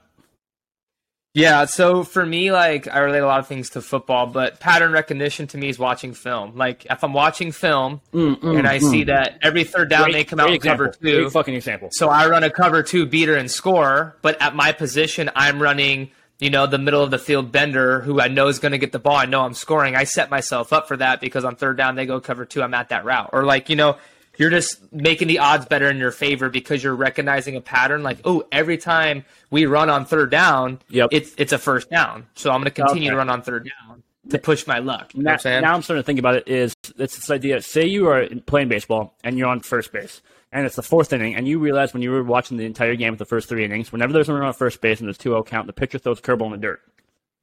Yeah so for me like i relate a lot of things to football but pattern recognition to me is watching film like if i'm watching film and i see that every third down they come out great and cover two Great fucking example. So I run a cover two beater and score, but at my position, I'm running, you know, the middle of the field bender who I know is going to get the ball. I know I'm scoring. I set myself up for that because on third down, they go cover two. I'm at that route. Or like, you know, you're just making the odds better in your favor because you're recognizing a pattern. Like, oh, every time we run on third down, Yep. it's it's a first down. So I'm going to continue Okay. to run on third down to push my luck. Now, what I'm now I'm starting to think about it is it's this idea. Say you are playing baseball and you're on first base, and it's the fourth inning, and you realize when you were watching the entire game with the first three innings, whenever there's a runner on first base and there's 2-0 count, the pitcher throws a curveball in the dirt.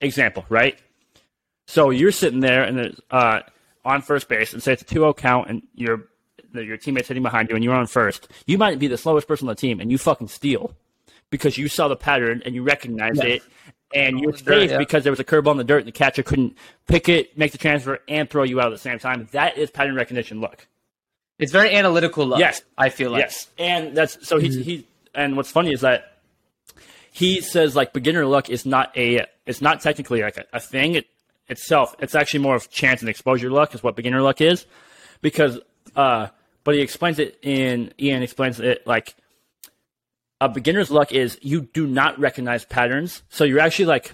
Example, right? So you're sitting there and there's, uh, on first base, and say it's a 2-0 count, and your your teammate's sitting behind you, and you're on first. You might be the slowest person on the team, and you fucking steal because you saw the pattern and you recognized Yeah. it, and you're safe yeah. because there was a curveball in the dirt, and the catcher couldn't pick it, make the transfer, and throw you out at the same time. That is pattern recognition luck. it's very analytical luck. Yes. I feel like. Yes, and that's so he's he. And what's funny is that he says like beginner luck is not a it's not technically like a, a thing it, itself. It's actually more of chance and exposure luck is what beginner luck is, because uh, but he explains it in Ian explains it like a beginner's luck is you do not recognize patterns, so you're actually like.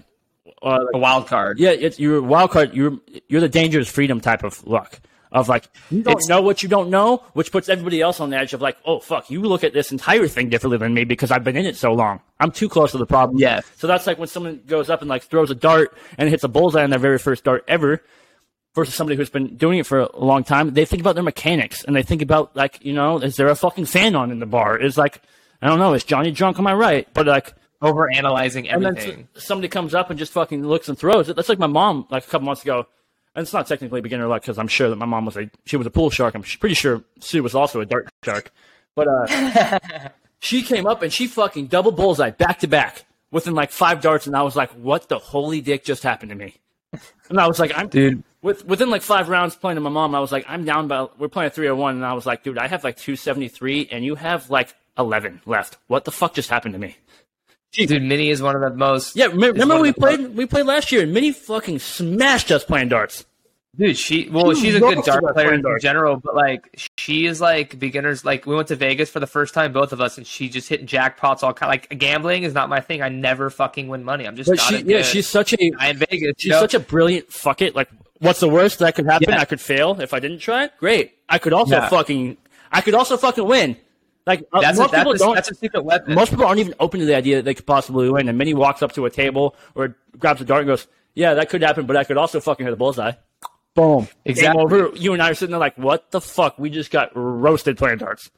Uh, like A wild card. yeah, it's you're a wild card. You're you're the dangerous freedom type of luck of like you don't know what you don't know, which puts everybody else on the edge of like, oh fuck, you look at this entire thing differently than me because I've been in it so long. I'm too close to the problem. Yeah. So that's like when someone goes up and like throws a dart and hits a bullseye on their very first dart ever. Versus somebody who's been doing it for a long time, they think about their mechanics and they think about like, you know, is there a fucking fan on in the bar? Is like, I don't know, is Johnny drunk? Am I right? But like, Over analyzing and then everything. somebody comes up and just fucking looks and throws it. That's like my mom, like a couple months ago. And it's not technically beginner luck because I'm sure that my mom was a she was a pool shark. I'm pretty sure Sue was also a dart shark. But uh, (laughs) she came up and she fucking double bullseye back to back within like five darts, and I was like, "What the holy dick just happened to me?" And I was like, "I'm Dude. With, within like five rounds playing to my mom, I was like, I'm down by, we're playing 301, and I was like, dude, I have like 273, and you have like 11 left. What the fuck just happened to me? Dude, Minnie is one of the most. Yeah, remember, one we played we played last year, and Minnie fucking smashed us playing darts. Dude, she well, She she's a good dart player in darts. general, but like she is like beginners. Like we went to Vegas for the first time, both of us, and she just hit jackpots. All kind like gambling is not my thing. I never fucking win money. I'm just she, yeah, she's such a guy in Vegas. she's such a brilliant fuck it. Like, what's the worst that could happen? Yeah. I could fail if I didn't try. Great, I could also Yeah. fucking I could also fucking win. Like uh, that's a, most people that's, a, don't. that's a secret weapon. most people aren't even open to the idea that they could possibly win. And Minnie walks up to a table or grabs a dart and goes, "Yeah, that could happen, but I could also fucking hit a bullseye." Boom. Exactly. Game over. You and I are sitting there like, "What the fuck? We just got roasted playing darts."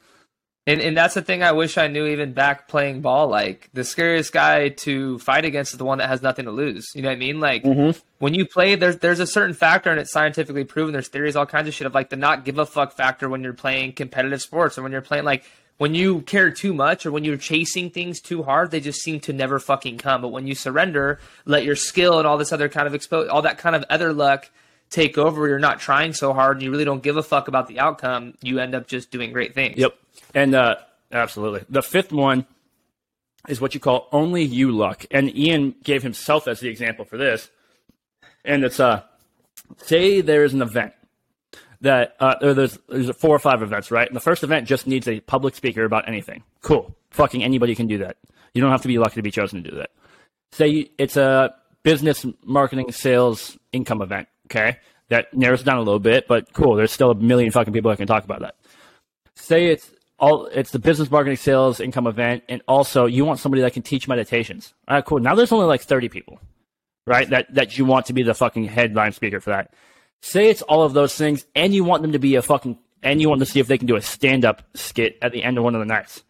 And and that's the thing I wish I knew even back playing ball. Like the scariest guy to fight against is the one that has nothing to lose. You know what I mean? Like Mm-hmm. when you play, there's there's a certain factor, and it's scientifically proven. There's theories, all kinds of shit of like the not give a fuck factor when you're playing competitive sports, or when you're playing like when you care too much, or when you're chasing things too hard. They just seem to never fucking come. But when you surrender, let your skill and all this other kind of expo- all that kind of other luck take over. You're not trying so hard, and you really don't give a fuck about the outcome. You end up just doing great things. Yep. And uh, absolutely. The fifth one is what you call only you luck. And Ian gave himself as the example for this. And it's uh say there is an event that uh, or there's there's four or five events, right? And the first event just needs a public speaker about anything. Cool. Fucking anybody can do that. You don't have to be lucky to be chosen to do that. Say it's a business, marketing, sales, income event. Okay, that narrows it down a little bit, but cool. There's still a million fucking people that can talk about that. Say it's all it's the business marketing sales income event and also you want somebody that can teach meditations. All right cool. Now there's only like 30 people right that that you want to be the fucking headline speaker for that. Say it's all of those things and you want them to be a fucking and you want to see if they can do a stand-up skit at the end of one of the nights.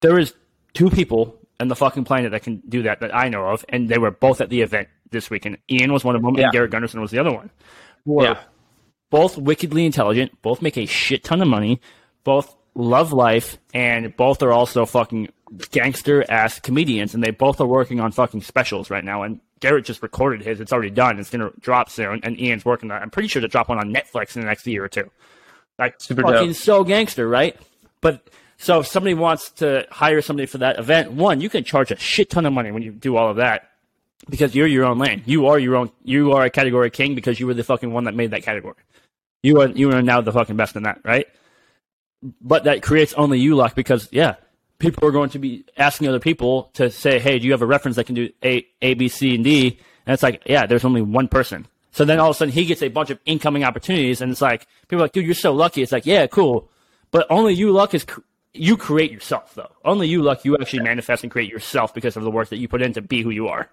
There is two people in the fucking planet that can do that that i know of and they were both at the event this weekend ian was one of them Yeah. and garrett gunderson was the other one who are Yeah. both wickedly intelligent, both make a shit ton of money, both love life, and both are also fucking gangster ass comedians, and they both are working on fucking specials right now. And Garrett just recorded his; it's already done. It's gonna drop soon, and Ian's working on. it. I'm pretty sure to drop one on Netflix in the next year or two. Like Super fucking dope. so gangster, right? But so if somebody wants to hire somebody for that event, one, you can charge a shit ton of money when you do all of that because you're your own lane. You are your own. You are a category king because you were the fucking one that made that category. You are you are now the fucking best in that, right? But that creates only you luck because yeah, people are going to be asking other people to say, hey, do you have a reference that can do A, A, B, C, and D? And it's like, yeah, there's only one person. So then all of a sudden he gets a bunch of incoming opportunities, and it's like people are like, dude, you're so lucky. It's like, yeah, cool, but only you luck is. You create yourself, though. Only you luck. You actually manifest and create yourself because of the work that you put in to be who you are.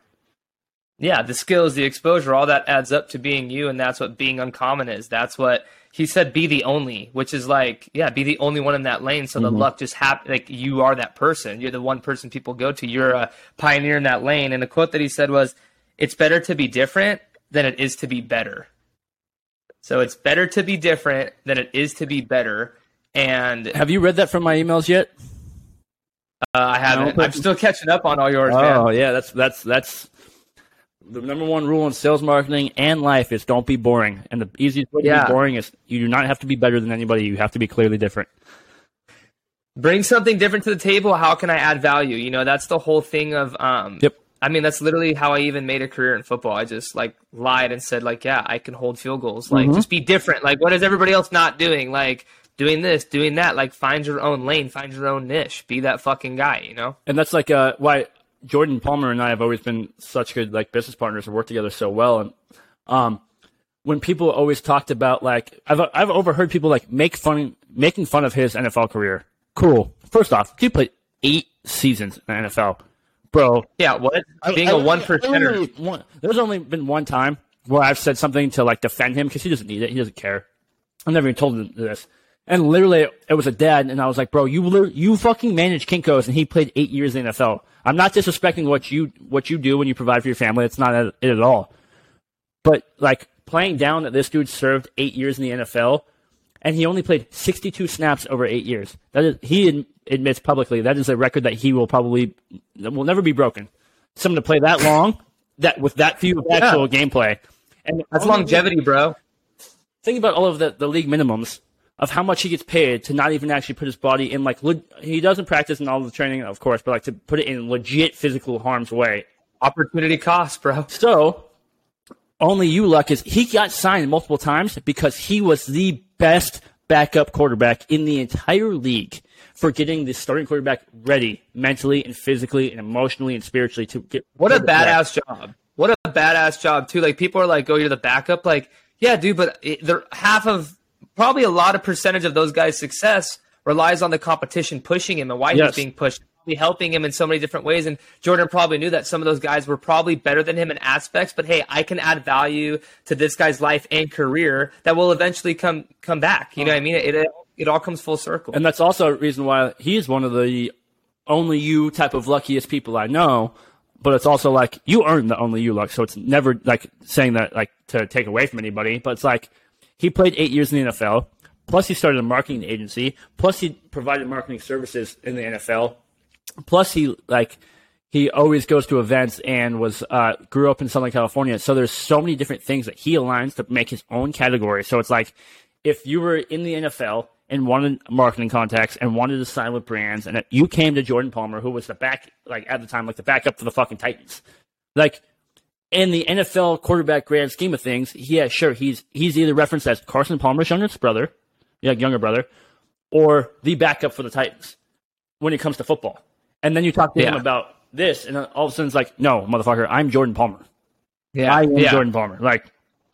Yeah, the skills, the exposure, all that adds up to being you, and that's what being uncommon is. That's what he said. Be the only, which is like, yeah, be the only one in that lane. So the mm-hmm. luck just happen. Like you are that person. You're the one person people go to. You're a pioneer in that lane. And the quote that he said was, "It's better to be different than it is to be better." So it's better to be different than it is to be better. And uh, Have you read that from my emails yet? I haven't. No. I'm still catching up on all yours, Oh man. yeah, that's that's that's the number one rule in sales marketing and life is don't be boring. And the easiest way to Yeah. be boring is you do not have to be better than anybody. You have to be clearly different. bring something different to the table how can i add value you know that's the whole thing of um Yep. i mean that's literally how i even made a career in football i just like lied and said like yeah i can hold field goals like just be different like what is everybody else not doing like doing this doing that like find your own lane find your own niche be that fucking guy you know And that's like uh, why Jordan Palmer and I have always been such good like business partners and work together so well. And um, when people always talked about like I've I've overheard people like make fun making fun of his NFL career. Cool. First off, he played eight seasons in the NFL, bro. yeah what being I- a I- one I percenter There's only been one time where I've said something to like defend him because he doesn't need it. He doesn't care. I've never even told him this. And literally, it was a dad, and I was like, "Bro, you you fucking manage Kinkos, and he played eight years in the NFL. I'm not disrespecting what you what you do when you provide for your family. It's not it at all. But like playing down that this dude served eight years in the NFL, and he only played 62 snaps over eight years. That is, he admits publicly that is a record that he will probably that will never be broken. Someone to play that long, that with that few of actual gameplay, and that's longevity bro Think about all of the, the league minimums of how much he gets paid to not even actually put his body in like le- he doesn't practice in all the training, of course, but like to put it in legit physical harm's way. opportunity cost bro So, only you luck is he got signed multiple times because he was the best backup quarterback in the entire league for getting the starting quarterback ready mentally and physically and emotionally and spiritually to get. What a to the play. badass job. What a badass job too. Like people are like, "Oh, you're the backup." Like, yeah, dude, but it, they're half of probably a lot of percentage of those guys' success relies on the competition pushing him and why Yes. he's being pushed, probably helping him in so many different ways. And Jordan probably knew that some of those guys were probably better than him in aspects, but hey, I can add value to this guy's life and career that will eventually come come back. You know what I mean? It it, it all comes full circle. And that's also a reason why he is one of the only you type of luckiest people I know. But it's also like you earned the only you luck, so it's never like saying that like to take away from anybody. But it's like he played eight years in the NFL. Plus, he started a marketing agency. Plus, he provided marketing services in the NFL. Plus, he like he always goes to events and was uh, grew up in Southern California. So there's so many different things that he aligns to make his own category. So it's like if you were in the NFL and wanted marketing contacts and wanted to sign with brands, and you came to Jordan Palmer, who was the back like at the time like the backup for the fucking Titans, like in the NFL quarterback grand scheme of things, yeah, sure, he's he's either referenced as Carson Palmer's youngest brother, yeah, younger brother, or the backup for the Titans when it comes to football. And then you talk to him about this, and all of a sudden it's like, no, motherfucker, I'm Jordan Palmer. Yeah, I am yeah. Jordan Palmer. Like,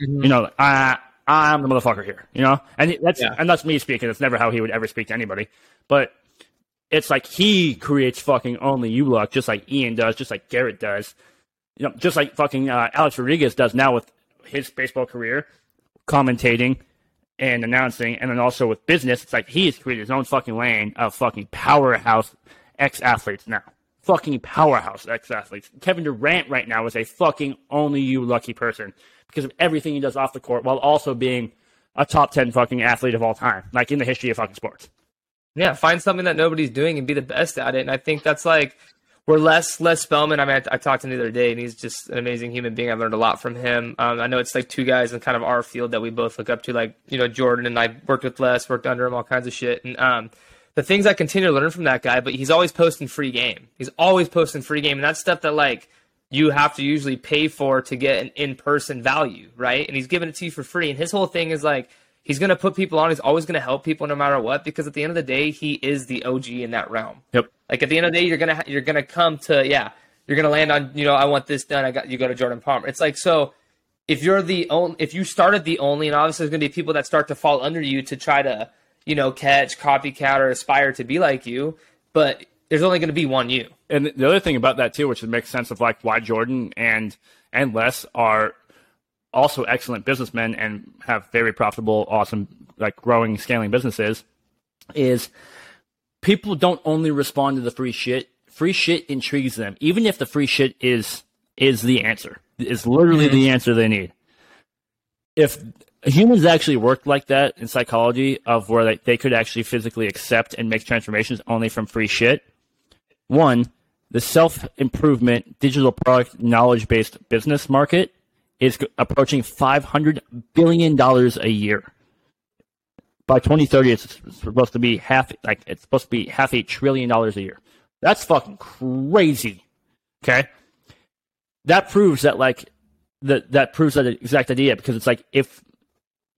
mm-hmm. you know, I I'm the motherfucker here. You know, and that's Yeah. and that's me speaking. It's never how he would ever speak to anybody, but it's like he creates fucking only you luck, just like Ian does, just like Garrett does, you know, just like fucking uh, Alex Rodriguez does now with his baseball career, commentating and announcing, and then also with business. It's like he has created his own fucking lane of fucking powerhouse ex athletes now. Fucking powerhouse ex athletes. Kevin Durant right now is a fucking only you lucky person because of everything he does off the court while also being a top 10 fucking athlete of all time, like in the history of fucking sports. Yeah, find something that nobody's doing and be the best at it. And I think that's like we're less Les Spellman. I mean, I, I talked to him the other day, and he's just an amazing human being. I've learned a lot from him. Um, I know it's like two guys in kind of our field that we both look up to, like you know Jordan and I worked with Les, worked under him, all kinds of shit. And um, the things I continue to learn from that guy, but he's always posting free game. He's always posting free game, and that's stuff that like you have to usually pay for to get an in-person value, right? And he's giving it to you for free. And his whole thing is like he's going to put people on. He's always going to help people no matter what because at the end of the day, he is the OG in that realm. Yep. Like at the end of the day, you're gonna you're gonna come to yeah, you're gonna land on you know I want this done. I got you go to Jordan Palmer. It's like so if you're the only if you started the only, and obviously there's gonna be people that start to fall under you to try to you know catch, copycat, or aspire to be like you, but there's only gonna be one you. And the other thing about that too, which makes sense of like why Jordan and and Les are also excellent businessmen and have very profitable, awesome, like growing, scaling businesses, is people don't only respond to the free shit. Free shit intrigues them, even if the free shit is is the answer. It's literally the mm-hmm. answer they need. If humans actually worked like that in psychology, of where they, they could actually physically accept and make transformations only from free shit, one, the self improvement digital product knowledge based business market is approaching $500 billion a year. By 2030, it's supposed to be half, like, it's supposed to be half a trillion dollars a year. That's fucking crazy. Okay. That proves that, like, that, that proves that exact idea because it's like if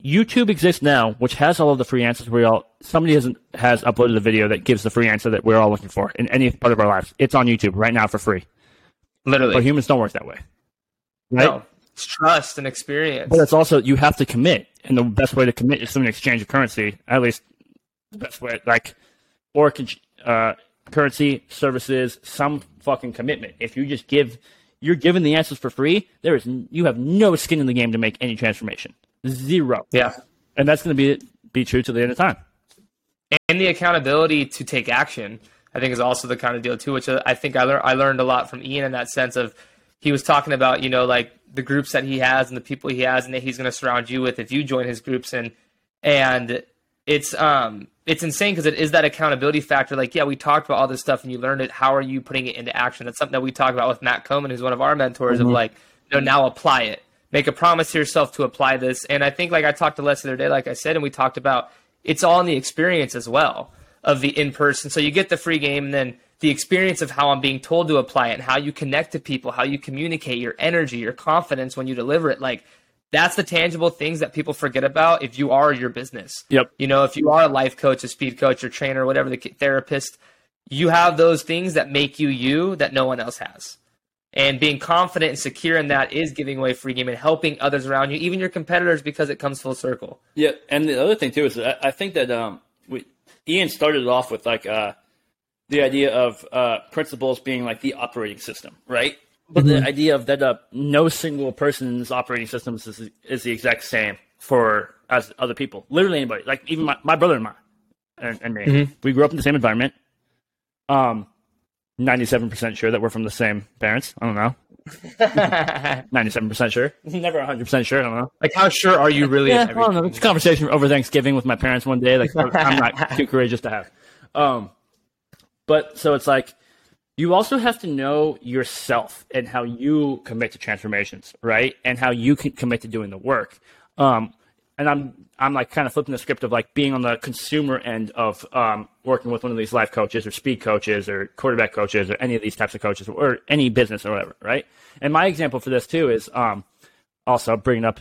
YouTube exists now, which has all of the free answers we all somebody hasn't has uploaded a video that gives the free answer that we're all looking for in any part of our lives. It's on YouTube right now for free. Literally, But humans don't work that way. Right? no, it's trust and experience. But it's also you have to commit. And the best way to commit is through an exchange of currency. At least the best way like or uh, currency, services, some fucking commitment. If you just give you're given the answers for free, there is you have no skin in the game to make any transformation. Zero. yeah, And that's going to be be true to the end of time. and the accountability to take action i think is also the kind of deal too which i think i, lear- I learned a lot from ian in that sense of he was talking about you know like the groups that he has and the people he has and that he's going to surround you with if you join his groups. And and it's um it's insane because it is that accountability factor. Like yeah we talked about all this stuff and you learned it. How are you putting it into action? That's something that we talk about with matt Coman, who's one of our mentors of like you know now apply it. Make a promise to yourself to apply this. And i think like i talked to les the other day like i said and we talked about it's all in the experience as well of the in person. So you get the free game and then the experience of how I'm being told to apply it and how you connect to people, how you communicate, your energy, your confidence when you deliver it. Like that's the tangible things that people forget about if you are your business. Yep. You know, if you are a life coach, a speed coach, or trainer, whatever the therapist, you have those things that make you you that no one else has. And being confident and secure in that is giving away free game and helping others around you, even your competitors, because it comes full circle. Yeah, and the other thing too is that I I think that um, we, Ian started off with like uh, the idea of uh, principles being like the operating system, right? But the idea of that uh, no single person's operating system is, is the exact same for as other people. Literally anybody, like even my, my brother and mine and, and me, we grew up in the same environment. Um, ninety-seven percent sure that we're from the same parents. I don't know. (laughs) Ninety-seven percent sure. Never hundred percent sure. I don't know. Like, how sure are you (laughs) really? Yeah, I don't know. It's a conversation over Thanksgiving with my parents one day. Like I'm not too courageous to have. Um, but so it's like you also have to know yourself and how you commit to transformations, right? And how you can commit to doing the work. Um, and I'm I'm like kind of flipping the script of like being on the consumer end of um, working with one of these life coaches or speed coaches or quarterback coaches or any of these types of coaches or any business or whatever, right? And my example for this too is um, also bringing up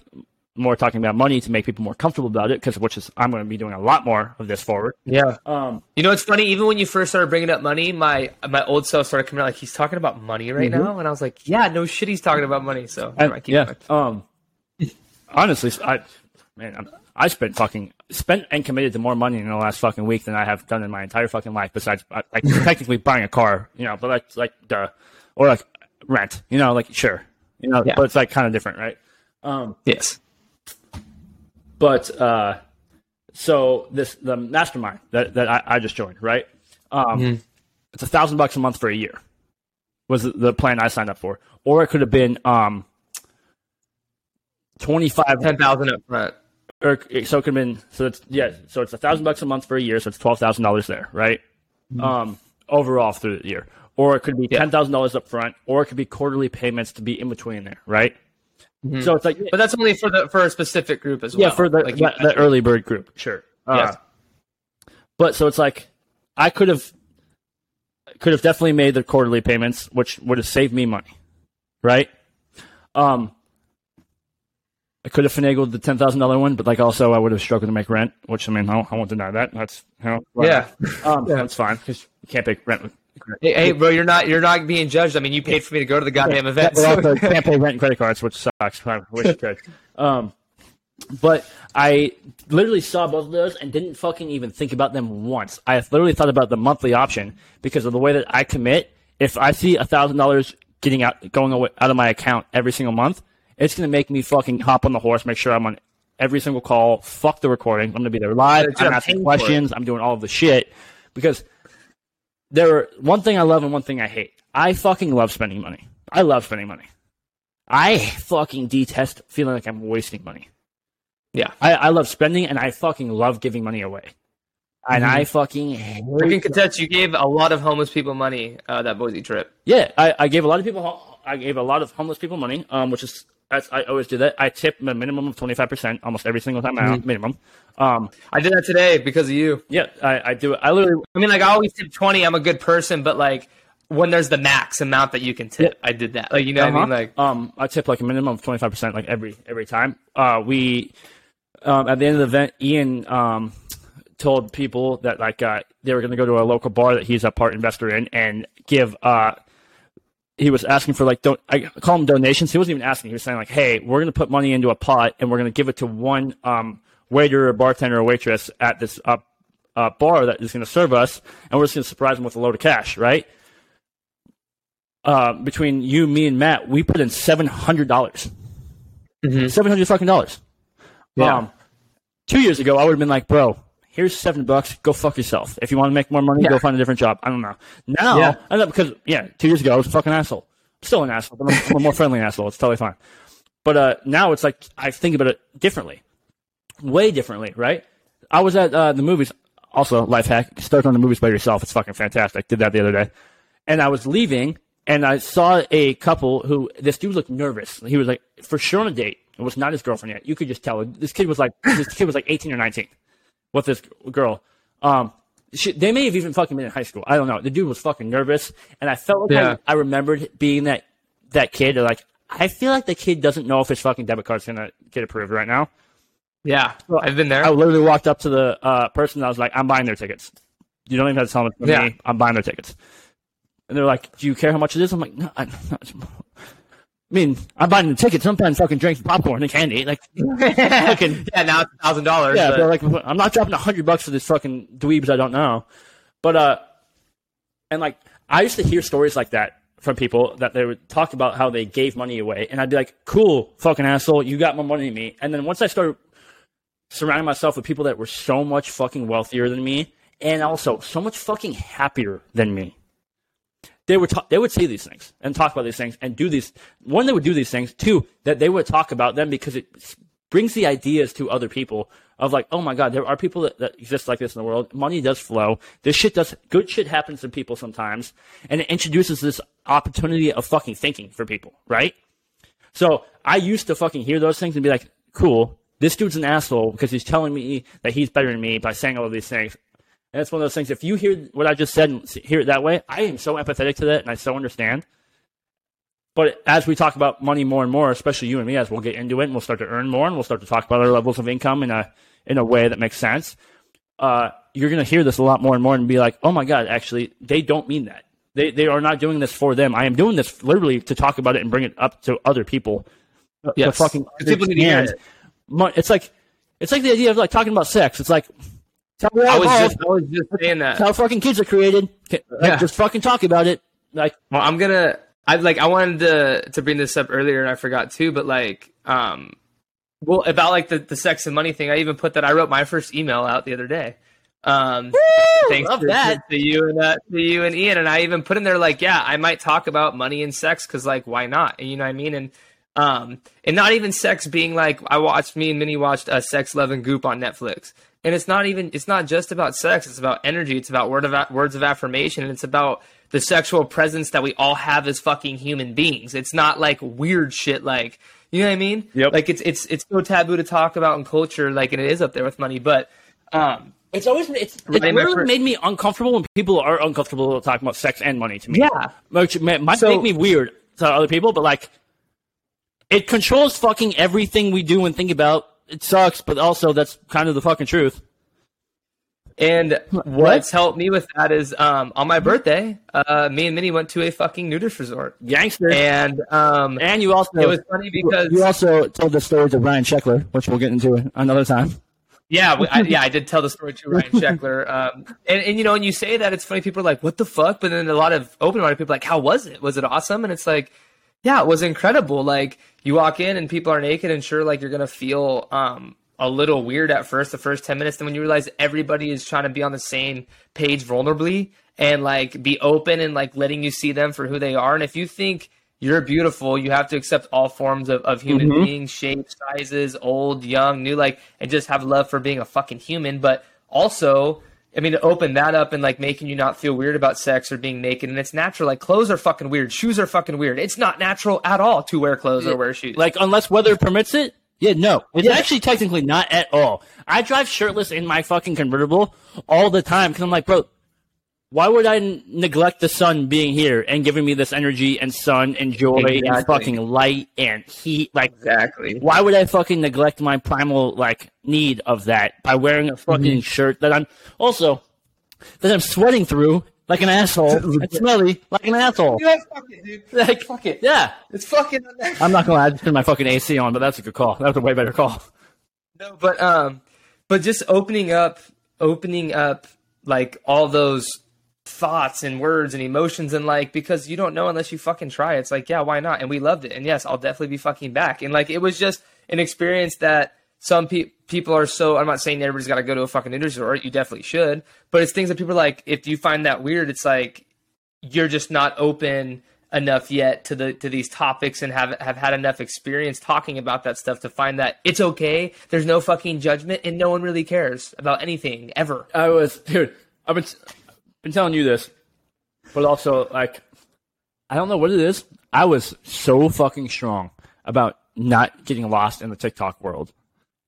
more talking about money to make people more comfortable about it because which is I'm going to be doing a lot more of this forward. Yeah. Um, You know, it's funny. Even when you first started bringing up money, my my old self started coming out like he's talking about money right now, and I was like, yeah, no shit, he's talking about money. So And- I keep yeah. going. Um, honestly, I man, I'm, I spent fucking spent and committed to more money in the last fucking week than I have done in my entire fucking life. Besides, uh, like (laughs) technically buying a car, you know, but like like the or like rent, you know, like sure, you know, Yeah. but it's like kind of different, right? Um, Yes. But uh, so this the mastermind that that I, I just joined, right? Um, Mhm. It's a thousand bucks a month for a year was the- plan I signed up for, or it could have been um twenty five Ten thousand up front. or so it could have been so it's yeah so it's a thousand bucks a month for a year so it's twelve thousand dollars there right um overall through the year or it could be ten thousand dollars up front or it could be quarterly payments to be in between there right Mhm. so it's like But that's only for the for a specific group as well. yeah for the Like the, the early bird group sure uh, Yes. but so it's like I could have could have definitely made the quarterly payments which would have saved me money right um I could have finagled the ten thousand dollar one, but like also I would have struggled to make rent, which I mean I won't, I won't deny that. That's you know, Yeah. um, (laughs) that's fine because you can't pay rent. with- (laughs) Hey, hey, bro, you're not you're not being judged. I mean, you paid for me to go to the goddamn event. So- also can't pay rent and credit cards, which sucks. I wish you could. Um, but I literally saw both of those and didn't fucking even think about them once. I literally thought about the monthly option because of the way that I commit. If I see a thousand dollars getting out, going away, out of my account every single month, it's gonna make me fucking hop on the horse, make sure I'm on every single call. Fuck the recording. I'm gonna be there live. I'm asking paying for it. questions. I'm doing all of the shit because there are one thing I love and one thing I hate. I fucking love spending money. I love spending money. I fucking detest feeling like I'm wasting money. Yeah. I, I love spending and I fucking love giving money away. And Mhm. I fucking I hate can contest you gave a lot of homeless people money uh, that Boise trip. Yeah, I, I gave a lot of people. I gave a lot of homeless people money, um, which is that's, I always do that. I tip a minimum of twenty five percent almost every single time out, minimum. Um, I did that today because of you. yeah, I, I do it. I literally I mean, like I always tip twenty. I'm a good person, but like when there's the max amount that you can tip, I did that. Like you know what I mean? Uh-huh. Like um, I tip like a minimum of twenty five percent like every every time. Uh, we um, at the end of the event, Ian um, told people that like uh, they were going to go to a local bar that he's a part investor in and give. Uh, he was asking for like don't I call them donations. He wasn't even asking. He was saying like, "Hey, we're going to put money into a pot and we're going to give it to one um, waiter or bartender or waitress at this uh, uh, bar that is going to serve us, and we're just going to surprise them with a load of cash, right?" Uh, between you, me, and Matt, we put in seven hundred dollars. Mhm. Seven hundred fucking dollars. Yeah. Um, two years ago, I would have been like, "Bro, here's seven bucks. Go fuck yourself. If you want to make more money, Yeah. go find a different job." I don't know. Now, Yeah. I know because yeah, two years ago, I was a fucking asshole. Still an asshole, but I'm, I'm a more friendly (laughs) asshole. It's totally fine. But uh, now it's like I think about it differently, way differently, right? I was at uh, the movies. Also, life hack: start on the movies by yourself. It's fucking fantastic. Did that the other day, and I was leaving, and I saw a couple who this dude looked nervous. He was like for sure on a date. It was not his girlfriend yet. You could just tell. This kid was like this kid was like eighteen or nineteen with this girl. Um, she, they may have even fucking been in high school. I don't know. The dude was fucking nervous, and I felt like Yeah. I, I remembered being that that kid. Like I feel like the kid doesn't know if his fucking debit card's gonna get approved right now. yeah, I've been there. I literally walked up to the uh, person. And I was like, "I'm buying their tickets. You don't even have to tell them it's Yeah. me. I'm buying their tickets." And they're like, "Do you care how much it is?" I'm like, "No, I, (laughs) no, I mean, I'm buying the tickets. I'm fucking drinks, popcorn, and candy. Like, (laughs) fucking (laughs) yeah, now it's a thousand dollars. yeah, but like, I'm not dropping a hundred bucks for this fucking dweebs I don't know. But uh, and like, I used to hear stories like that from people that they would talk about how they gave money away, and I'd be like, "Cool, fucking asshole, you got more money than me." And then once I started surrounding myself with people that were so much fucking wealthier than me, and also so much fucking happier than me, they would talk, they would say these things and talk about these things and do these. One, they would do these things. Two, that they would talk about them because it brings the ideas to other people of like, oh my god, there are people that, that exist like this in the world. Money does flow. This shit does good shit happens to people sometimes, and it introduces this opportunity of fucking thinking for people, right? So I used to fucking hear those things and be like, cool. this dude's an asshole because he's telling me that he's better than me by saying all of these things. And it's one of those things. If you hear what I just said and hear it that way, I am so empathetic to that, and I so understand. But as we talk about money more and more, especially you and me, as we'll get into it, and we'll start to earn more, and we'll start to talk about our levels of income in a in a way that makes sense. Uh, you're going to hear this a lot more and more, and be like, "Oh my god, actually, they don't mean that. They they are not doing this for them. I am doing this literally to talk about it and bring it up to other people. To Yes. people to hear understand it. It's like it's like the idea of like talking about sex. It's like how we're I was just I was just saying that. how fucking kids are created. Like, Yeah. Just fucking talk about it. Like Well, I'm gonna. I like. I wanted to to bring this up earlier, and I forgot too. But like, um, well, about like the the sex and money thing. I even put that I wrote my first email out the other day. Um, thanks love to, that. to you and uh, to you and Ian, and I even put in there like, yeah, I might talk about money and sex because like, why not? And you know what I mean? And um, and not even sex being like, I watched me and Minnie watched a Sex, Love, and Goop on Netflix. And it's not even, it's not just about sex. It's about energy. It's about word of words of affirmation. And it's about the sexual presence that we all have as fucking human beings. It's not like weird shit like, you know what I mean? Yep. Like it's, it's, it's so taboo to talk about in culture. Like, and it is up there with money. But, um, it's always it's it really fir- made me uncomfortable when people are uncomfortable talking about sex and money to me. Yeah. which ma- might So- make me weird to other people, but like it controls fucking everything we do and think about. It sucks, but also that's kind of the fucking truth. And what's helped me with that is, um, on my birthday, uh, me and Minnie went to a fucking nudist resort. Gangster. And, um, And you also it was funny because you also told the story to Ryan Sheckler, which we'll get into another time. Yeah, we, I, yeah, I did tell the story to Ryan (laughs) Sheckler. Um, and, and you know, when you say that, it's funny. People are like, "What the fuck?" But then a lot of open-minded people are like, "How was it? Was it awesome?" And it's like, yeah, it was incredible. Like you walk in and people are naked, and sure, like you're gonna feel um, a little weird at first, the first ten minutes. Then when you realize everybody is trying to be on the same page vulnerably and like be open and like letting you see them for who they are, and if you think you're beautiful, you have to accept all forms of, of human beings, shapes, sizes, old, young, new, like, and just have love for being a fucking human. But also, I mean, to open that up and like making you not feel weird about sex or being naked, and it's natural. Like clothes are fucking weird, shoes are fucking weird. It's not natural at all to wear clothes or wear shoes. Like unless weather permits it. Yeah, no. It's Yeah. actually technically not at all. I drive shirtless in my fucking convertible all the time because I'm like, bro, why would I n- neglect the sun being here and giving me this energy and sun and joy and fucking light and heat? Like, exactly. why would I fucking neglect my primal like need of that by wearing a fucking Mm-hmm. shirt that I'm also that I'm sweating through like an asshole (laughs) and smelly like an asshole? Yeah, fuck it, dude. Like, Fuck it. yeah. It's fucking. I'm not gonna lie, I just turned my fucking AC on, but that's a good call. That was a way better call. No, but um, but just opening up, opening up like all those thoughts and words and emotions and like because you don't know unless you fucking try. It's like yeah, why not? And we loved it. And yes, I'll definitely be fucking back. And like it was just an experience that some pe- people are so. I'm not saying everybody's got to go to a fucking resort. You definitely should. But it's things that people are like. If you find that weird, it's like you're just not open enough yet to the to these topics and have have had enough experience talking about that stuff to find that it's okay. There's no fucking judgment and no one really cares about anything ever. I was, dude. I've been been telling you this, but also like, I don't know what it is. I was so fucking strong about not getting lost in the TikTok world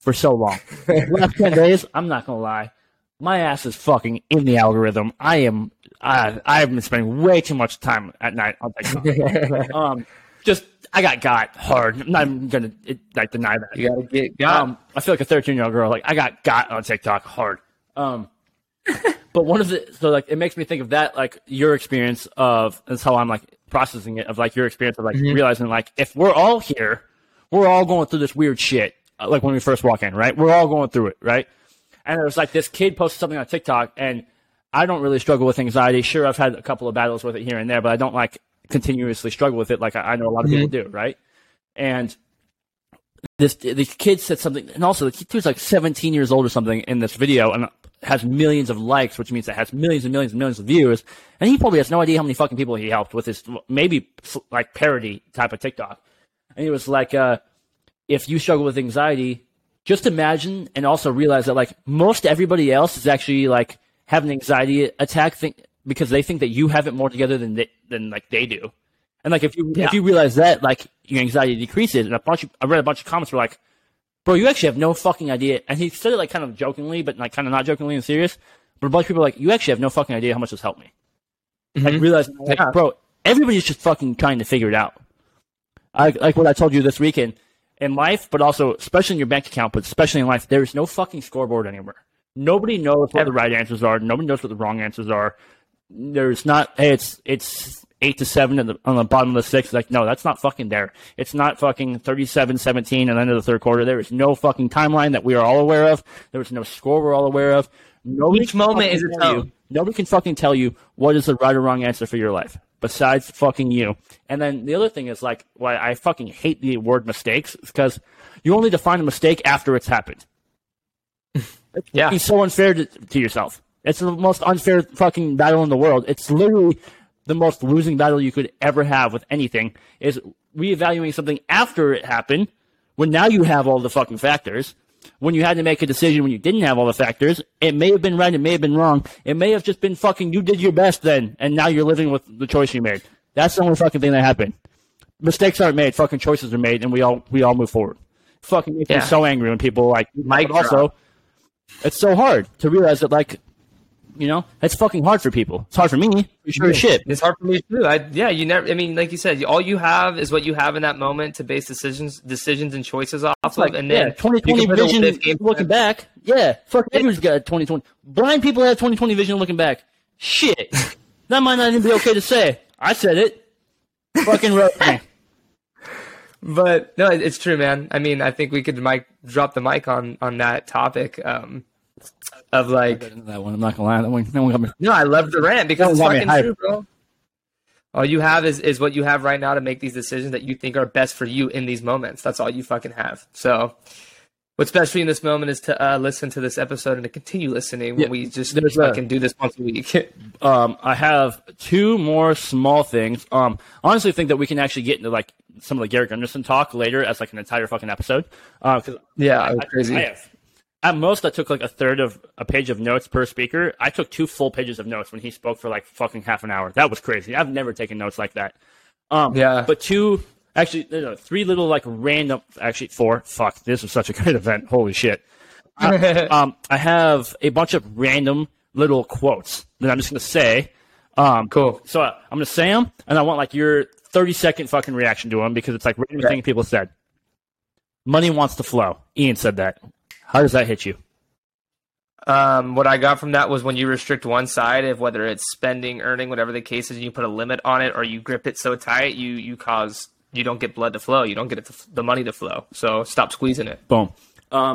for so long. Last ten days, I'm not gonna lie, my ass is fucking in the algorithm. I am. I I have been spending way too much time at night on TikTok. (laughs) um, just I got got hard. I'm not even gonna it, like deny that. You gotta get got. Um, I feel like a 13 year old girl. Like I got got on TikTok hard. Um, but one of the so like it makes me think of that like your experience of that's how I'm like processing it of like your experience of like realizing like if we're all here, we're all going through this weird shit. uh, Like when we first walk in, right? We're all going through it, right? And it was like this kid posted something on TikTok, and I don't really struggle with anxiety. Sure, I've had a couple of battles with it here and there, but I don't like continuously struggle with it like I, I know a lot of people do, right? And this the kid said something, and also the kid was like 17 years old or something in this video, and has millions of likes, which means it has millions and millions and millions of views. And he probably has no idea how many fucking people he helped with his maybe like parody type of TikTok. And he was like, uh, if you struggle with anxiety, just imagine and also realize that like most everybody else is actually like have an anxiety attack thing because they think that you have it more together than they, than like they do. And like if you Yeah. if you realize that like your anxiety decreases, and a bunch of I read a bunch of comments were like, bro, you actually have no fucking idea. And he said it like kind of jokingly, but like kind of not jokingly and serious. But a bunch of people are like, you actually have no fucking idea how much this helped me. Like mm-hmm. realizing, like, Yeah. bro, everybody's just fucking trying to figure it out. I, like what I told you this weekend in life, but also especially in your bank account, but especially in life, there is no fucking scoreboard anywhere. Nobody knows what the right answers are. Nobody knows what the wrong answers are. There's not. Hey, it's it's eight to seven the, on the bottom of the sixth. Like, no, that's not fucking there. It's not fucking 37-17 at the end of the third quarter. There is no fucking timeline that we are all aware of. There is no score we're all aware of. Nobody Each can moment fucking is you- Nobody can fucking tell you what is the right or wrong answer for your life besides fucking you. And then the other thing is like why I fucking hate the word mistakes is because you only define a mistake after it's happened. (laughs) Yeah. It's so unfair to, to yourself. It's the most unfair fucking battle in the world. It's literally the most losing battle you could ever have with anything is reevaluating something after it happened when now you have all the fucking factors. When you had to make a decision when you didn't have all the factors, it may have been right, it may have been wrong. It may have just been fucking you did your best then, and now you're living with the choice you made. That's the only fucking thing that happened. Mistakes aren't made, fucking choices are made, and we all we all move forward. Fucking makes me so angry when people like Mike also it's so hard to realize that like you know? It's fucking hard for people. It's hard for me. For sure. as shit. It's hard for me too. I yeah, you never. I mean, like you said, all you have is what you have in that moment to base decisions, decisions and choices off like of, and yeah, then 2020 you can put a vision looking plan. back. Yeah fuck everyone's got 2020 blind people have 2020 vision looking back. Shit. (laughs) That might not even be okay to say. I said it. Fucking wrote me. (laughs) But no, it's true, man. I mean, I think we could mic drop the mic on on that topic. Um, of like. that one i'm not gonna lie that one, that one got me No, I love the rant because it's fucking true, bro. All you have is, is what you have right now to make these decisions that you think are best for you in these moments. That's all you fucking have. So, what's best for you in this moment is to uh, listen to this episode and to continue listening when Yeah, we just there's a- fucking do this once a week. (laughs) um, I have two more small things. Um, honestly, think that we can actually get into like some of the Gary Gunderson talk later as like an entire fucking episode. Uh, 'cause yeah, was I- crazy. I have. At most, I took like a third of a page of notes per speaker. I took two full pages of notes when he spoke for like fucking half an hour. That was crazy. I've never taken notes like that. Um, Yeah. But two, actually, no, three little like random, actually four. Fuck, this was such a great (laughs) event. Holy shit. (laughs) um, I have a bunch of random little quotes that I'm just gonna say. Um, cool. so I, I'm gonna say them, and I want like your 30 second fucking reaction to them because it's like random Okay. thing people said. Money wants to flow. Ian said that. How does that hit you? Um, what I got from that was when you restrict one side of whether it's spending, earning, whatever the case is, and you put a limit on it, or you grip it so tight, you you cause you don't get blood to flow. You don't get it to, the money to flow. So stop squeezing it. Boom. Um,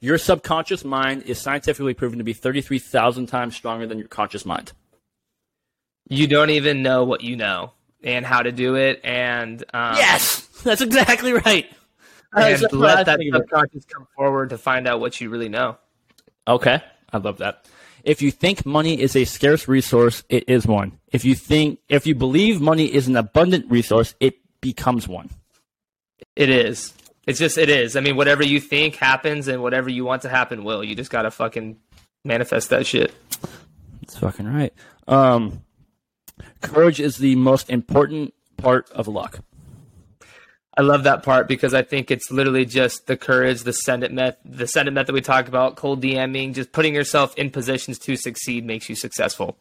your subconscious mind is scientifically proven to be 33,000 times stronger than your conscious mind. You don't even know what you know and how to do it, and um, Yes, (laughs) that's exactly right. (laughs) and That's what I let that think of it. subconscious come forward to find out what you really know. Okay, I love that. If you think money is a scarce resource, it is one. If you think, if you believe money is an abundant resource, it becomes one. It is. It's just it is. I mean, whatever you think happens, and whatever you want to happen will. You just gotta fucking manifest that shit. That's fucking right. Um, courage is the most important part of luck. I love that part because I think it's literally just the courage, the send it method, the send method we talked about, cold DMing, just putting yourself in positions to succeed makes you successful.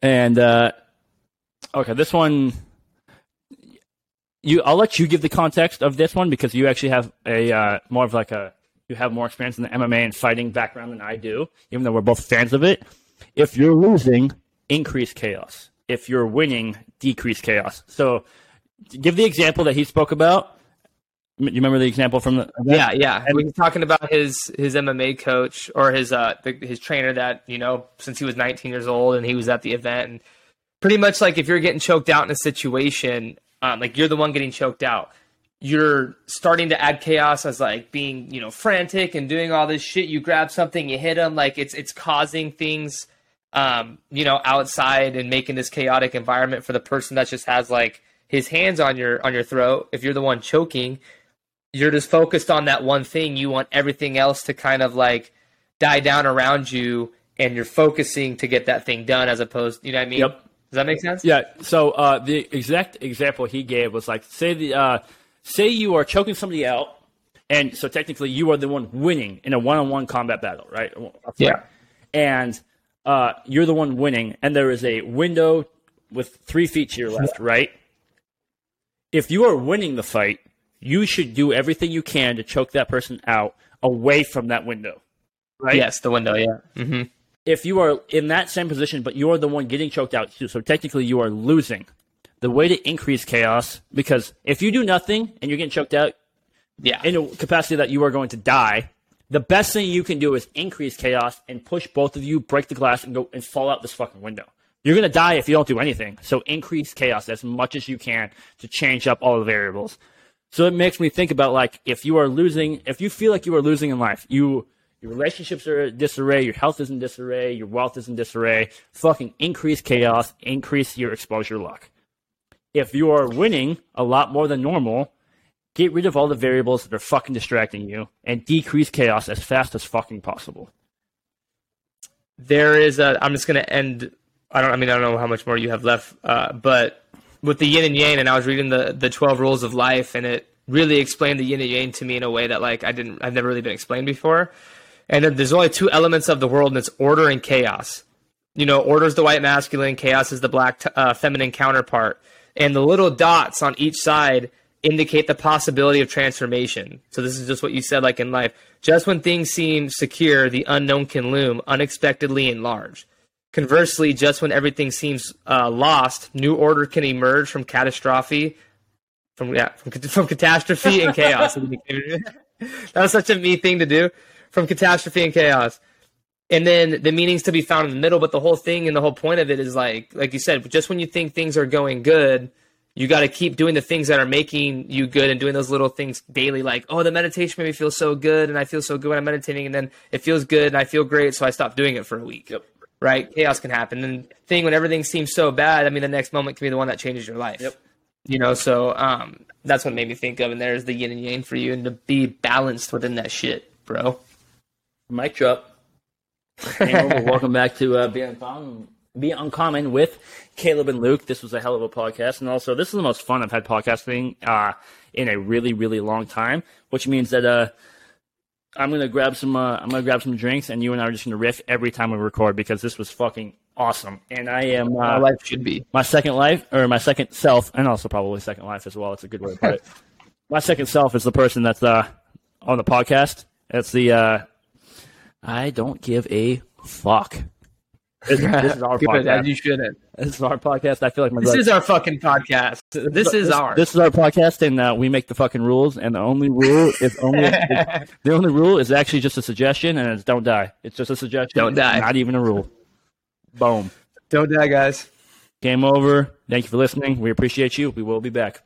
And uh, okay, this one, you I'll let you give the context of this one because you actually have a uh, more of like a you have more experience in the MMA and fighting background than I do, even though we're both fans of it. If you're losing, increase chaos. If you're winning, decrease chaos. So, give the example that he spoke about. You remember the example from the Yeah, yeah. We were talking about his his MMA coach or his uh the, his trainer that you know since he was 19 years old and he was at the event and pretty much like if you're getting choked out in a situation, um, like you're the one getting choked out. You're starting to add chaos as like being you know frantic and doing all this shit. You grab something, you hit them, like it's it's causing things, um, you know, outside and making this chaotic environment for the person that just has like his hands on your on your throat. If you're the one choking, you're just focused on that one thing. You want everything else to kind of like die down around you, and you're focusing to get that thing done as opposed, you know what I mean? Yep. Does that make sense? Yeah. So uh, the exact example he gave was like, say the uh, say you are choking somebody out, And so technically, you are the one winning in a one-on-one combat battle, right? Yeah. And uh, you're the one winning, and there is a window with three feet to your left, right? If you are winning the fight, you should do everything you can to choke that person out away from that window, right? Yes, the window. Yeah. hmm if you are in that same position, but you're the one getting choked out, too, so technically you are losing. The way to increase chaos, because if you do nothing and you're getting choked out Yeah. in a capacity that you are going to die, the best thing you can do is increase chaos and push both of you, break the glass, and go and fall out this fucking window. You're gonna die if you don't do anything. So increase chaos as much as you can to change up all the variables. So it makes me think about like if you are losing, if you feel like you are losing in life, you your relationships are in disarray, your health is in disarray, your wealth is in disarray. Fucking increase chaos, increase your exposure luck. If you are winning a lot more than normal, get rid of all the variables that are fucking distracting you and decrease chaos as fast as fucking possible. there is a i'm just going to end i don't i mean i don't know how much more you have left uh, but with the yin and yang and i was reading the the 12 rules of life and it really explained the yin and yang to me in a way that like i didn't i've never really been explained before and there's only two elements of the world and it's order and chaos you know order is the white masculine chaos is the black t- uh, feminine counterpart and the little dots on each side indicate the possibility of transformation. So this is just what you said, like in life. Just when things seem secure, the unknown can loom unexpectedly and large. Conversely, just when everything seems uh, lost, new order can emerge from catastrophe, from yeah, from, (laughs) from catastrophe and chaos. (laughs) that was such a me thing to do, from catastrophe and chaos. And then the meaning's to be found in the middle, but the whole thing and the whole point of it is like, like you said, just when you think things are going good, you got to keep doing the things that are making you good and doing those little things daily like oh the meditation made me feel so good and i feel so good when i'm meditating and then it feels good and i feel great so i stop doing it for a week Yep. Right chaos can happen and thing when everything seems so bad i mean the next moment can be the one that changes your life Yep. you know so um that's what made me think of and there's the yin and yang for you and to be balanced within that shit bro Mic drop. Hey. Welcome back to uh, Be Uncommon, Be Uncommon with Caleb and Luke. This was a hell of a podcast, and also this is the most fun I've had podcasting uh, in a really, really long time. Which means that uh, I'm gonna grab some, uh, I'm gonna grab some drinks, and you and I are just gonna riff every time we record because this was fucking awesome. And I am my uh, life should be my second life or my second self, and also probably second life as well. It's a good way to put it. (laughs) my second self is the person that's uh, on the podcast. It's the uh, I don't give a fuck. This, this (laughs) is our good podcast. as you shouldn't This is our podcast. I feel like my this brother- is our fucking podcast this is ours This is our podcast, and uh, we make the fucking rules. And the only rule is only is- (laughs) the only rule is actually just a suggestion, and it's don't die. It's just a suggestion. Don't die. Not even a rule. Boom. don't die guys Game over. Thank you for listening. We appreciate you. We will be back.